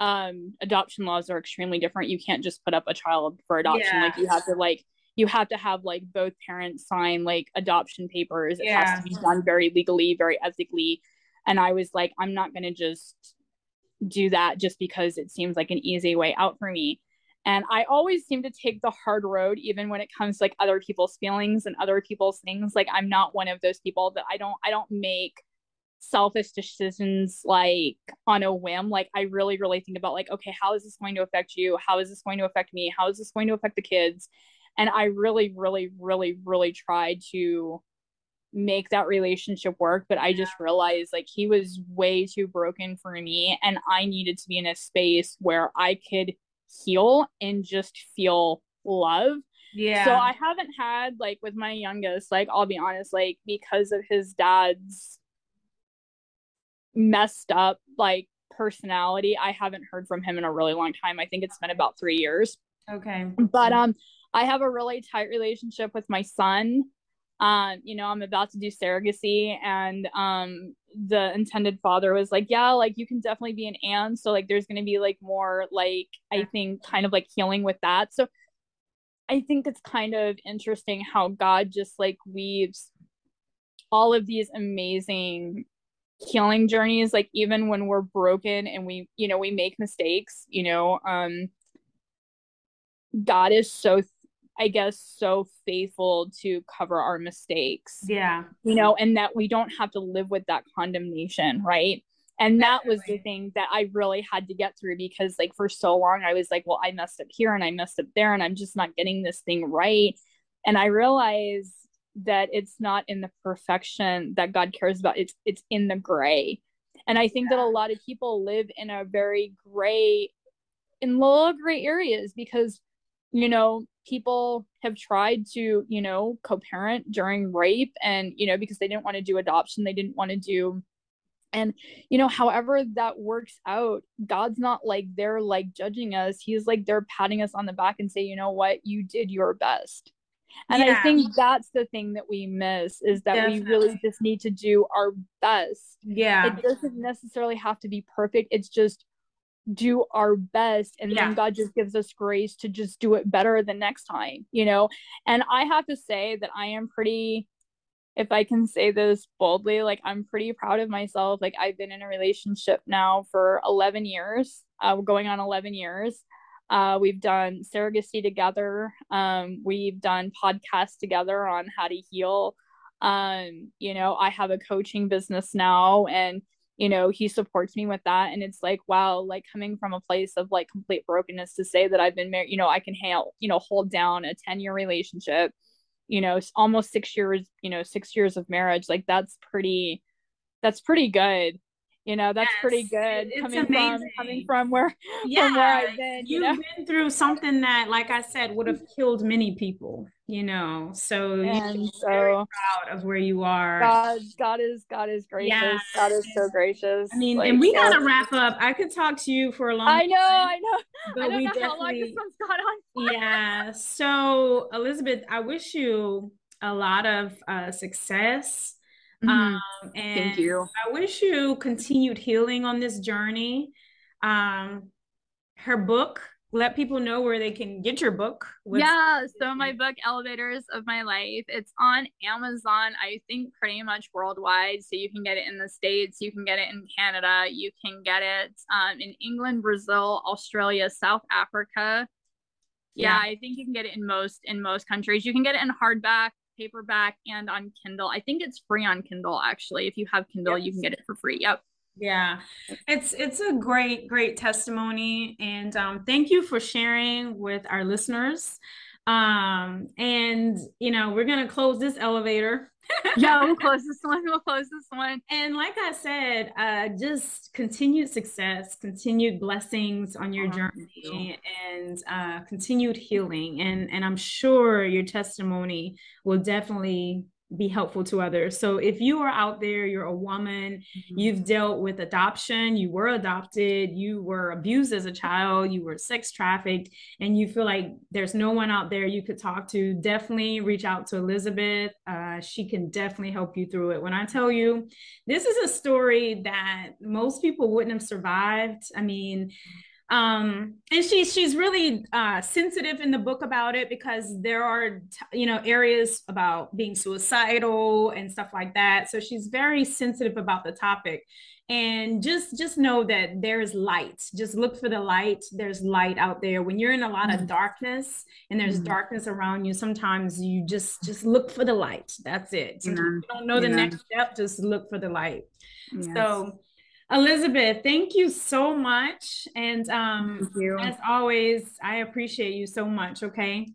um adoption laws are extremely different. You can't just put up a child for adoption. Yeah. like you have to like you have to have like both parents sign like adoption papers. It yeah. has to be done very legally very ethically. And i was like i'm not going to just do that just because it seems like an easy way out for me. And i always seem to take the hard road even when it comes to like other people's feelings and other people's things. Like i'm not one of those people that i don't i don't make selfish decisions like on a whim like i really really think about like okay how is this going to affect you? How is this going to affect me? How is this going to affect the kids? And i really really really really tried to make that relationship work but i just realized like he was way too broken for me and i needed to be in a space where i could heal and just feel love. Yeah. So i haven't had like with my youngest like i'll be honest like because of his dad's messed up like personality. I haven't heard from him in a really long time. I think it's been about three years. Okay. But um I have a really tight relationship with my son. Um, you know, I'm about to do surrogacy and um the intended father was like, Yeah, like you can definitely be an aunt. So like there's gonna be like more like I think kind of like healing with that. So I think it's kind of interesting how God just like weaves all of these amazing healing journeys like even when we're broken and we you know we make mistakes you know um god is so i guess so faithful to cover our mistakes. Yeah. You know and that we don't have to live with that condemnation right? And that was the thing that i really had to get through because like for so long i was like well i messed up here and i messed up there and i'm just not getting this thing right. And i realize that it's not in the perfection that god cares about. It's it's in the gray. And i think that a lot of people live in a very gray in low gray areas because you know people have tried to you know co-parent during rape and you know because they didn't want to do adoption they didn't want to do and you know however that works out god's not like they're like judging us. He's like they're patting us on the back and say you know what? You did your best and yeah. i think that's the thing that we miss is that Definitely. we really just need to do our best yeah it doesn't necessarily have to be perfect it's just do our best and yeah. then god just gives us grace to just do it better the next time you know and i have to say that i am pretty if i can say this boldly like i'm pretty proud of myself like i've been in a relationship now for 11 years uh, going on 11 years uh, we've done surrogacy together. Um, we've done podcasts together on how to heal. Um, you know i have a coaching business now and you know he supports me with that. And it's like wow like coming from a place of like complete brokenness to say that i've been married you know i can handle you know hold down a 10 year relationship you know almost six years you know six years of marriage like that's pretty that's pretty good you know that's yes, pretty good it's coming amazing. from coming from where yeah [laughs] from where I've been you've you know? been through something that like I said would have killed many people you know? So and you're so proud of where you are. God God is God is gracious. Yes. God is so gracious. I mean like, and we so, gotta wrap up. I could talk to you for a long I know time, I know. but I we know how long this one's gone on yeah so Elizabeth I wish you a lot of uh, success Mm-hmm. Um, and Thank you. I wish you continued healing on this journey. Um, her book, let people know where they can get your book. What's- yeah, so my book, Elevators of My Life, it's on Amazon, I think pretty much worldwide. So you can get it in the States, you can get it in Canada, you can get it um, in England, Brazil, Australia, South Africa. Yeah, yeah, I think you can get it in most in most countries. You can get it in hardback paperback and on Kindle. I think it's free on Kindle actually. If you have Kindle, yes. you can get it for free. Yep. Yeah, it's it's a great great testimony, and um, thank you for sharing with our listeners. Um, and you know we're gonna close this elevator [laughs] yeah, we'll close this one. We'll close this one. And like I said, uh, just continued success, continued blessings on your oh, journey, and uh, continued healing. And and I'm sure your testimony will definitely be helpful to others. So if you are out there, you're a woman, mm-hmm. you've dealt with adoption, you were adopted, you were abused as a child, you were sex trafficked, and you feel like there's no one out there you could talk to, definitely reach out to Elizabeth. Uh, she can definitely help you through it. When I tell you, this is a story that most people wouldn't have survived. I mean, um and she's she's really uh sensitive in the book about it because there are you know areas about being suicidal and stuff like that. So she's very sensitive about the topic. And just just know that there's light. Just look for the light. There's light out there. When you're in a lot of mm-hmm. darkness and there's mm-hmm. darkness around you sometimes you just just look for the light. That's it. Mm-hmm. you don't know the next step. Just look for the light. Yes. so Elizabeth, thank you so much. And um, as always, I appreciate you so much. Okay.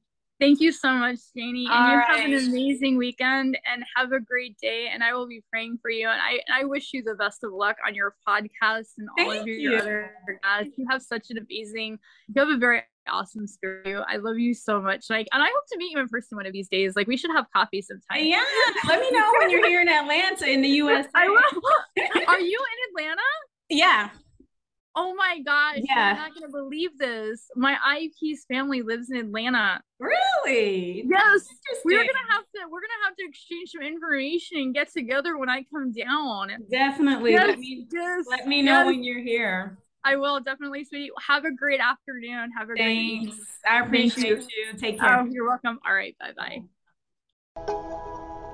Thank you so much, Janie. And you right. have an amazing weekend and have a great day. And I will be praying for you. And I, I wish you the best of luck on your podcast and all Thank of your you. other guests. You have such an amazing, you have a very awesome spirit. I love you so much. Like, and I hope to meet you in person one of these days. Like, we should have coffee sometime. Yeah. Let me know when you're here in Atlanta in the US. [laughs] I will. Are you in Atlanta? Yeah. Oh my gosh. Yeah. I'm not going to believe this. My IEP's family lives in Atlanta. Really? Yes. We're going to have to we're to have to exchange some information and get together when I come down. Definitely. Yes, let me yes, let me know yes. when you're here. I will definitely, sweetie. Have a great afternoon. Have a Thanks. great evening. I appreciate you. you. Take care. Oh, you're welcome. All right. Bye bye.